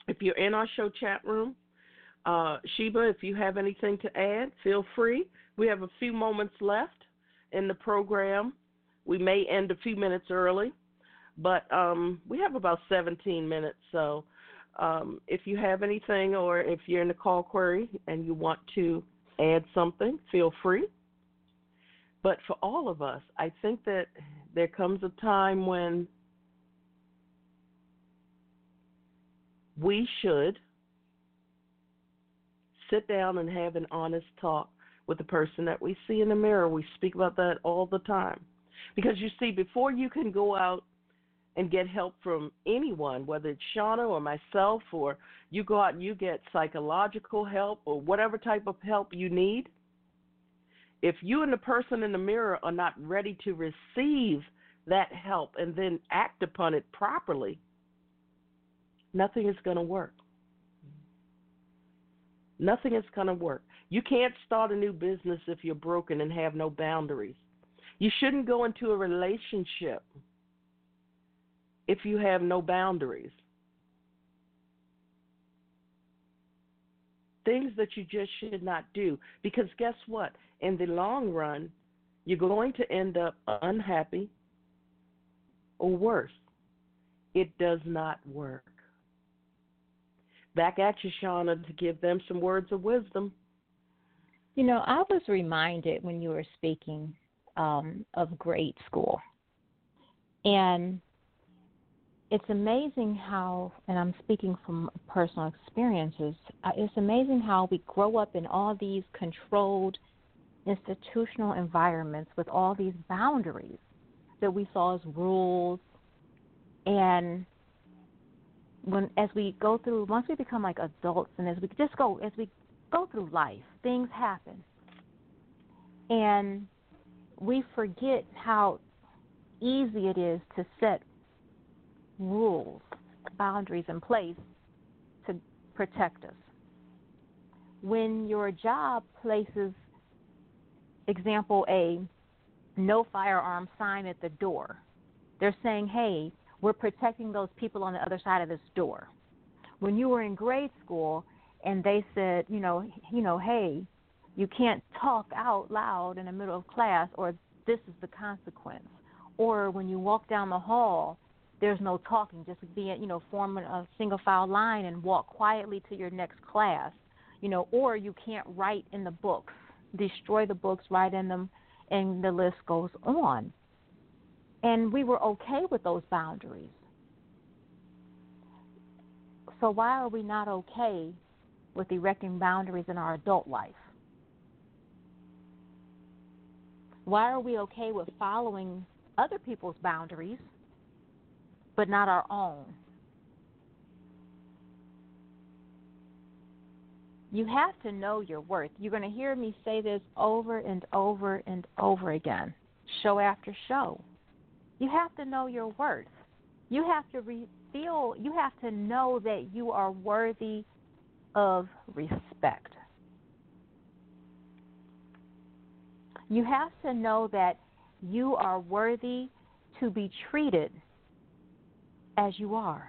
if you're in our show chat room, uh, Sheba, if you have anything to add, feel free. We have a few moments left in the program. We may end a few minutes early, but um, we have about 17 minutes. So um, if you have anything or if you're in the call query and you want to add something, feel free. But for all of us, I think that there comes a time when we should sit down and have an honest talk with the person that we see in the mirror. We speak about that all the time. Because you see, before you can go out and get help from anyone, whether it's Shauna or myself, or you go out and you get psychological help or whatever type of help you need, if you and the person in the mirror are not ready to receive that help and then act upon it properly, nothing is going to work. Nothing is going to work. You can't start a new business if you're broken and have no boundaries. You shouldn't go into a relationship if you have no boundaries. Things that you just should not do. Because guess what? In the long run, you're going to end up unhappy or worse. It does not work. Back at you, Shauna, to give them some words of wisdom. You know, I was reminded when you were speaking um, of grade school. And it's amazing how, and I'm speaking from personal experiences, uh, it's amazing how we grow up in all these controlled institutional environments with all these boundaries that we saw as rules. And when as we go through once we become like adults and as we just go as we go through life, things happen. And we forget how easy it is to set rules, boundaries in place to protect us. When your job places, example, a no firearm sign at the door, they're saying, hey, we're protecting those people on the other side of this door. When you were in grade school and they said, you know, you know, hey, you can't talk out loud in the middle of class or this is the consequence. Or when you walk down the hall, there's no talking, just being, you know, forming a single file line and walk quietly to your next class. You know, or you can't write in the books. Destroy the books, write in them, and the list goes on And we were okay with those boundaries. So why are we not okay with erecting boundaries in our adult life? Why are we okay with following other people's boundaries but not our own? You have to know your worth. You're going to hear me say this over and over and over again, show after show. You have to know your worth. You have to re- feel, you have to know that you are worthy of respect. You have to know that you are worthy to be treated as you are.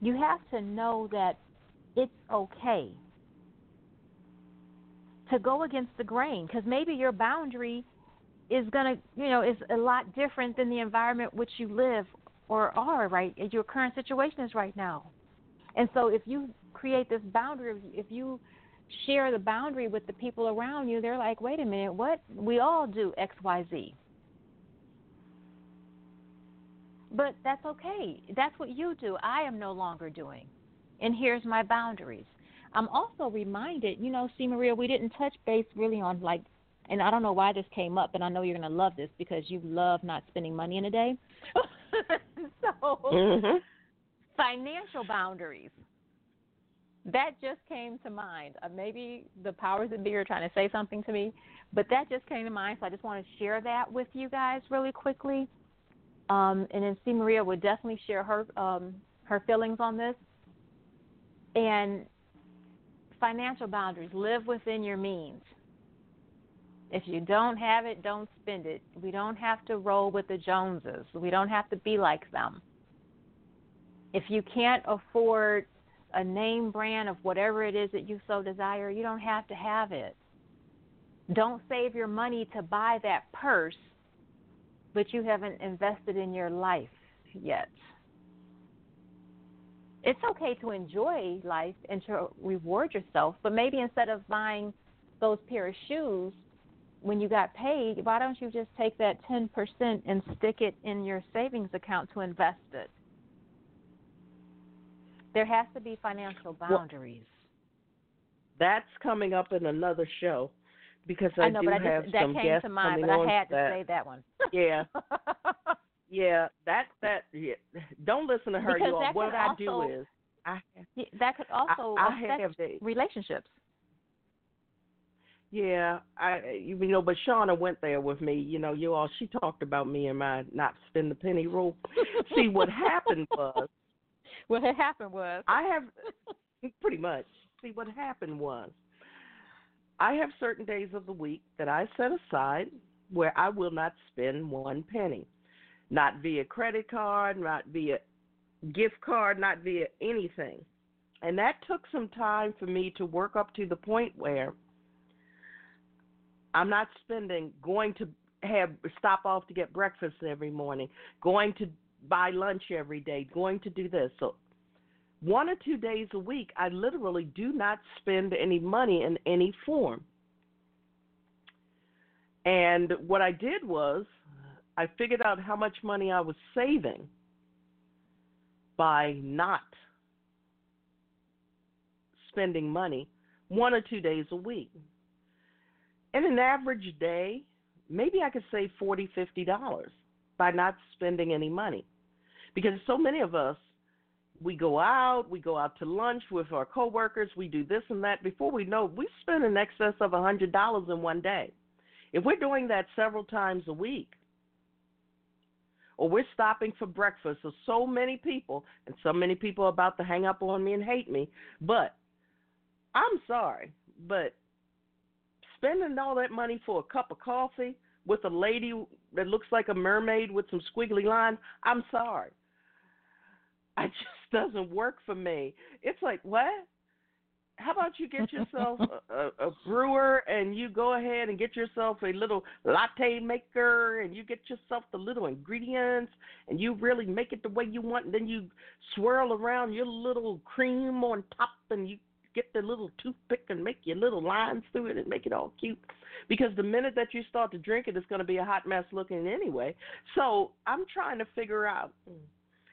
You have to know that it's okay to go against the grain because maybe your boundary is going to, you know, is a lot different than the environment which you live or are right your current situation is right now. And so if you create this boundary, if you share the boundary with the people around you, they're like, wait a minute, what? We all do X, Y, Z. But that's okay. That's what you do. I am no longer doing. And here's my boundaries. I'm also reminded, you know, C. Maria, we didn't touch base really on like, and I don't know why this came up, and I know you're going to love this because you love not spending money in a day. <laughs> so, mm-hmm. financial boundaries. That just came to mind. Uh, maybe the powers that be are trying to say something to me, but that just came to mind. So I just want to share that with you guys really quickly. Um, and then C. Maria would definitely share her um, her feelings on this. And financial boundaries live within your means. If you don't have it, don't spend it. We don't have to roll with the Joneses. We don't have to be like them. If you can't afford a name brand of whatever it is that you so desire, you don't have to have it. Don't save your money to buy that purse but you haven't invested in your life yet. It's okay to enjoy life and to reward yourself, but maybe instead of buying those pair of shoes when you got paid, why don't you just take that 10% and stick it in your savings account to invest it? There has to be financial boundaries. Well, that's coming up in another show because I, I know, do but I have just, that some came guests to mind, coming but I had to that. say that one. yeah. <laughs> Yeah, that that yeah. Don't listen to her. Because you all. What I also, do is I that could also I, I affect have the, relationships. Yeah, I you know, but Shauna went there with me. You know, you all. She talked about me and my not spend the penny rule. See, what happened <laughs> was. What had happened was. I have pretty much. See, what happened was. I have certain days of the week that I set aside where I will not spend one penny, not via credit card, not via gift card, not via anything. And that took some time for me to work up to the point where I'm not spending going to have stop off to get breakfast every morning, going to buy lunch every day, going to do this. So one or two days a week, I literally do not spend any money in any form. And what I did was, I figured out how much money I was saving by not spending money one or two days a week. In an average day, maybe I could save forty, fifty dollars by not spending any money. Because so many of us we go out, we go out to lunch with our coworkers, we do this and that. Before we know, we spend in excess of a hundred dollars in one day. If we're doing that several times a week, or we're stopping for breakfast, So, so many people, and so many people are about to hang up on me and hate me, but I'm sorry, but spending all that money for a cup of coffee with a lady that looks like a mermaid with some squiggly lines, I'm sorry. It <laughs> just doesn't work for me. It's like, what? How about you get yourself <laughs> a, a, a brewer and you go ahead and get yourself a little latte maker and you get yourself the little ingredients and you really make it the way you want and then you swirl around your little cream on top and you get the little toothpick and make your little lines through it and make it all cute. Because the minute that you start to drink it, it's going to be a hot mess looking anyway. So I'm trying to figure out.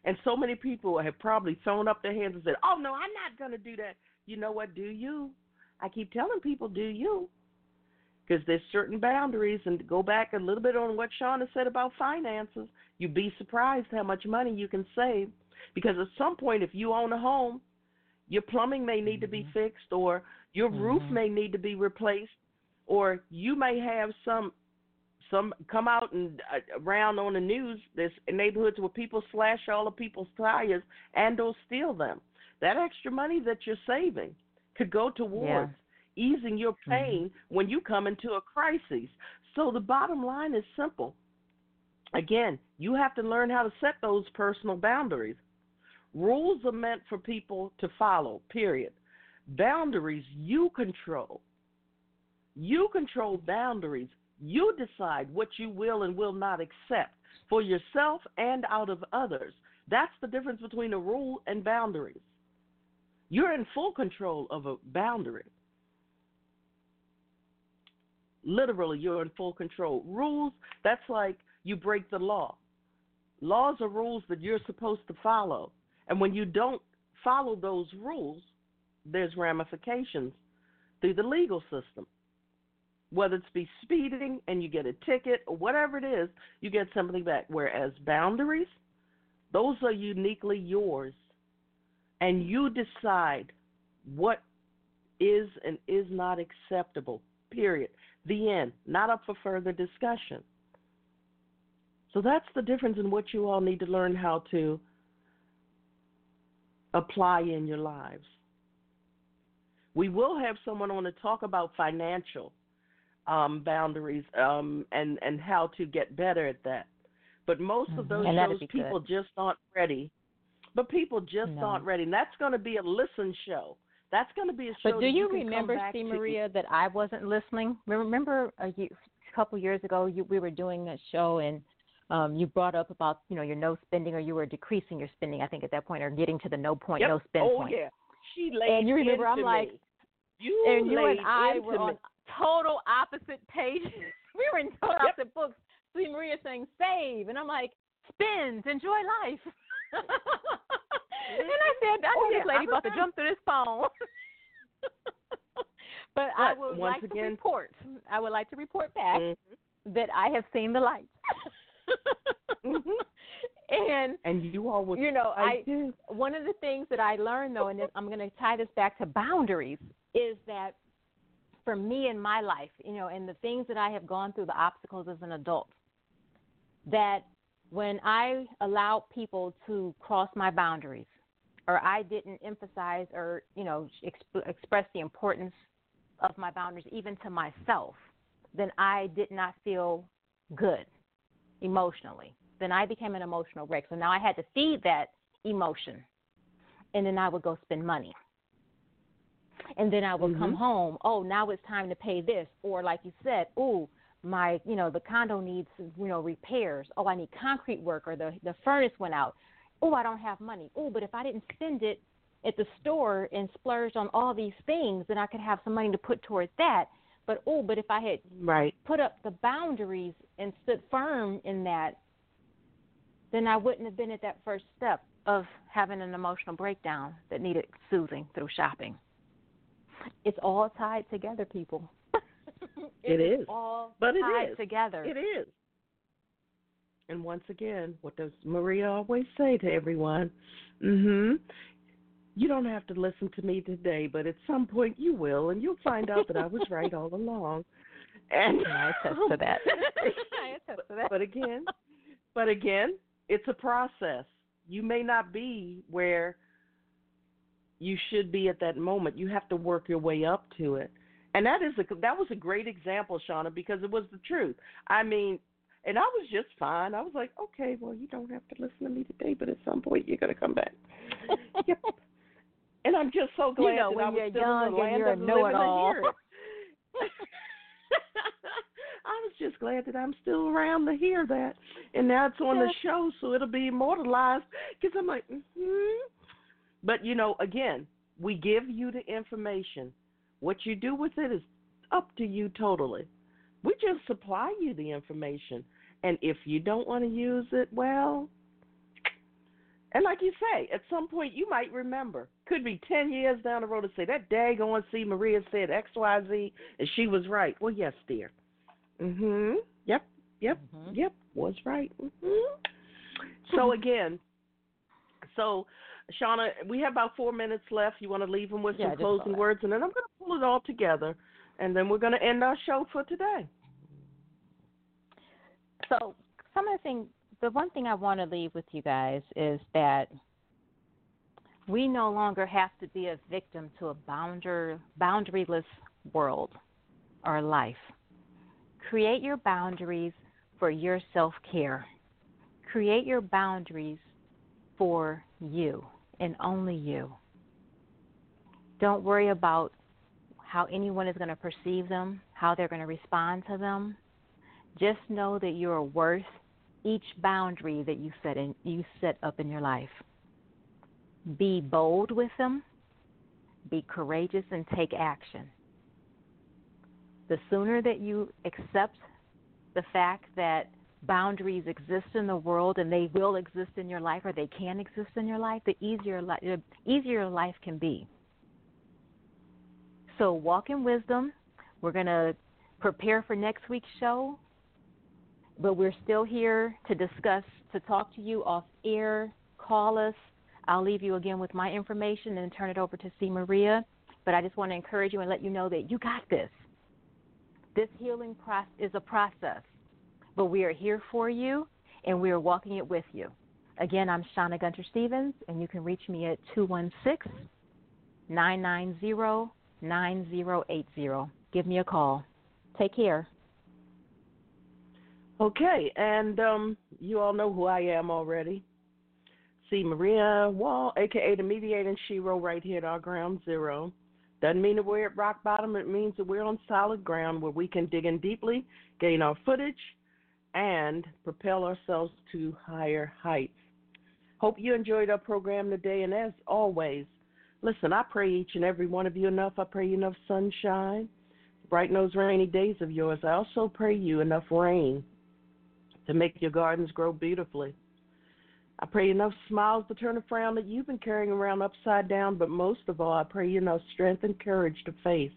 And so many people have probably thrown up their hands and said, "Oh no, I'm not going to do that." You know what? Do you? I keep telling people, do you? Because there's certain boundaries, and to go back a little bit on what Shauna said about finances, you'd be surprised how much money you can save. Because at some point, if you own a home, your plumbing may need mm-hmm. to be mm-hmm. fixed, or your mm-hmm. roof may need to be replaced, or you may have some some come out and uh, around on the news. There's neighborhoods where people slash all the people's tires and or steal them. That extra money that you're saving could go towards yeah. easing your mm-hmm. pain mm-hmm. when you come into a crisis. So the bottom line is simple. Again, you have to learn how to set those personal boundaries. Rules are meant for people to follow, period. Boundaries you control. You control boundaries. You decide what you will and will not accept for yourself and out of others. That's the difference between a rule and boundaries. You're in full control of a boundary. Literally, you're in full control. Rules, that's like you break the law. Laws are rules that you're supposed to follow. And when you don't follow those rules, there's ramifications through the legal system. Whether it's be speeding and you get a ticket or whatever it is, you get something back. Whereas boundaries, those are uniquely yours. And you decide what is and is not acceptable. Period. The end. Not up for further discussion. So that's the difference in what you all need to learn how to apply in your lives. We will have someone on to talk about financial um, boundaries um, and and how to get better at that. But most mm-hmm. of those shows, people good. just aren't ready. But people just no. aren't ready, and that's going to be a listen show. That's going to be a show. But do you, you remember, C. Maria, that I wasn't listening? Remember a, a couple years ago, you, we were doing a show and um, you brought up about you know your no spending or you were decreasing your spending. I think at that point or getting to the no point, yep. no spend oh, point. yeah, she laid And you remember, I'm me. like, you and you and I were on total opposite pages. <laughs> we were in total yep. opposite books. C. Maria saying save, and I'm like spend, enjoy life. <laughs> and I said, I oh, know yeah. this lady about to jump through this phone. but, <laughs> but I would like again, to report. I would like to report back mm-hmm. that I have seen the light. <laughs> mm-hmm. And and you all would, you know, I, I one of the things that I learned though, and I'm going to tie this back to boundaries, is that for me in my life, you know, and the things that I have gone through, the obstacles as an adult, that when I allowed people to cross my boundaries, or I didn't emphasize or you know exp- express the importance of my boundaries even to myself, then I did not feel good emotionally. Then I became an emotional wreck. So now I had to feed that emotion. And then I would go spend money. And then I would mm-hmm. come home, oh, now it's time to pay this. Or like you said, oh, my, you know, the condo needs, you know, repairs. Oh, I need concrete work or the the furnace went out. Oh, I don't have money. Oh, but if I didn't spend it at the store and splurged on all these things, then I could have some money to put towards that. But oh, but if I had right. put up the boundaries and stood firm in that, then I wouldn't have been at that first step of having an emotional breakdown that needed soothing through shopping. It's all tied together, people. <laughs> it, it is. is all but tied it is. together. It is. And once again, what does Maria always say to everyone? Mhm you don't have to listen to me today, but at some point you will, and you'll find out that I was right all along. And <laughs> I attest to that. <laughs> I attest to that. But again, but again, it's a process. You may not be where you should be at that moment. You have to work your way up to it. And that is a that was a great example, Shauna, because it was the truth. I mean, and I was just fine. I was like, okay, well, you don't have to listen to me today, but at some point you're going to come back. <laughs> yep. And I'm just so glad you know, that when I was you're still young in the land and you're of know-it-all. <laughs> I was just glad that I'm still around to hear that, and now it's on the show, so it'll be immortalized. Because I'm like, hmm. But you know, again, We give you the information. What you do with it is up to you totally. We just supply you the information. And if you don't want to use it, well, and like you say, at some point you might remember. Could be 10 years down the road and say, that day going C. Maria said XYZ and she was right. Well, yes, dear. Mm hmm. Yep. Yep. Mm-hmm. Yep. Was right. Mm hmm. So, <laughs> again, so Shauna, we have about four minutes left. You want to leave them with yeah, some closing words, and then I'm going to pull it all together, and then we're going to end our show for today. So, some of the things, the one thing I want to leave with you guys is that we no longer have to be a victim to a bounder, boundaryless world or life. Create your boundaries for your self care. Create your boundaries for you and only you. Don't worry about how anyone is going to perceive them, how they're going to respond to them. Just know that you are worth each boundary that you set in you set up in your life. Be bold with them, be courageous and take action. The sooner that you accept the fact that boundaries exist in the world and they will exist in your life or they can exist in your life, the easier li- easier life can be. So walk in wisdom. We're going to prepare for next week's show, but we're still here to discuss, to talk to you off air. Call us. I'll leave you again with my information and turn it over to C. Maria. But I just want to encourage you and let you know that you got this. This healing process is a process but we are here for you and we are walking it with you. Again, I'm Shauna Gunter Stevens, and you can reach me at 216 990 9080. Give me a call. Take care. Okay, and um, you all know who I am already. C. Maria Wall, aka the mediating shero, right here at our ground zero. Doesn't mean that we're at rock bottom. It means that we're on solid ground where we can dig in deeply, gain our footage, and propel ourselves to higher heights. Hope you enjoyed our program today, and as always, listen, I pray each and every one of you enough. I pray you enough sunshine, brighten those rainy days of yours. I also pray you enough rain to make your gardens grow beautifully. I pray enough smiles to turn a frown that you've been carrying around upside down, but most of all, I pray you enough strength and courage to face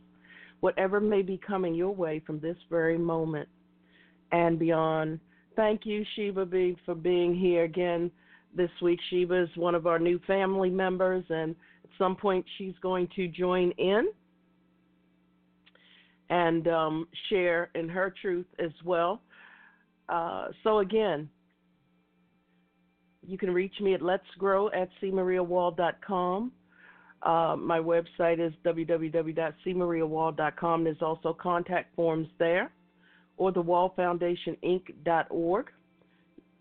whatever may be coming your way from this very moment and beyond. Thank you, Sheba B, for being here again this week. Sheba is one of our new family members, and at some point she's going to join in and um, share in her truth as well. Uh, so, again, you can reach me at let's grow at cmariawall.com. Uh, my website is www.cmariawall.com. There's also contact forms there or the wallfoundationinc.org.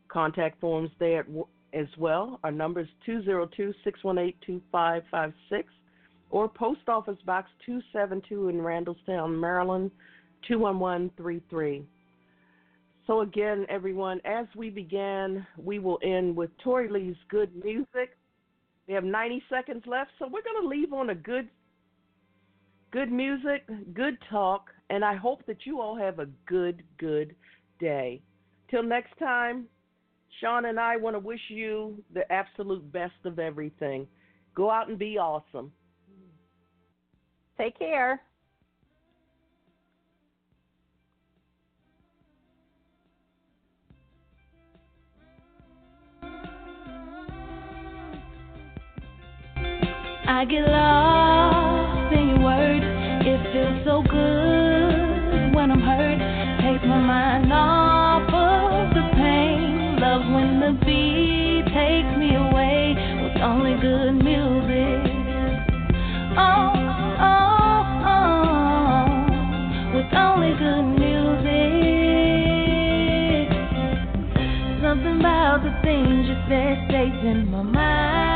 Contact forms there as well. Our number is 202 618 2556 or Post Office Box 272 in Randallstown, Maryland 21133. So, again, everyone, as we began, we will end with Tori Lee's good music. We have 90 seconds left, so we're going to leave on a good, good music, good talk, and I hope that you all have a good, good day. Till next time, Sean and I want to wish you the absolute best of everything. Go out and be awesome. Take care. I get lost in your words. It feels so good when I'm hurt. Takes my mind off of the pain. Love when the beat takes me away with only good music. Oh, oh, oh, with only good music. Something about the things you said stays in my mind.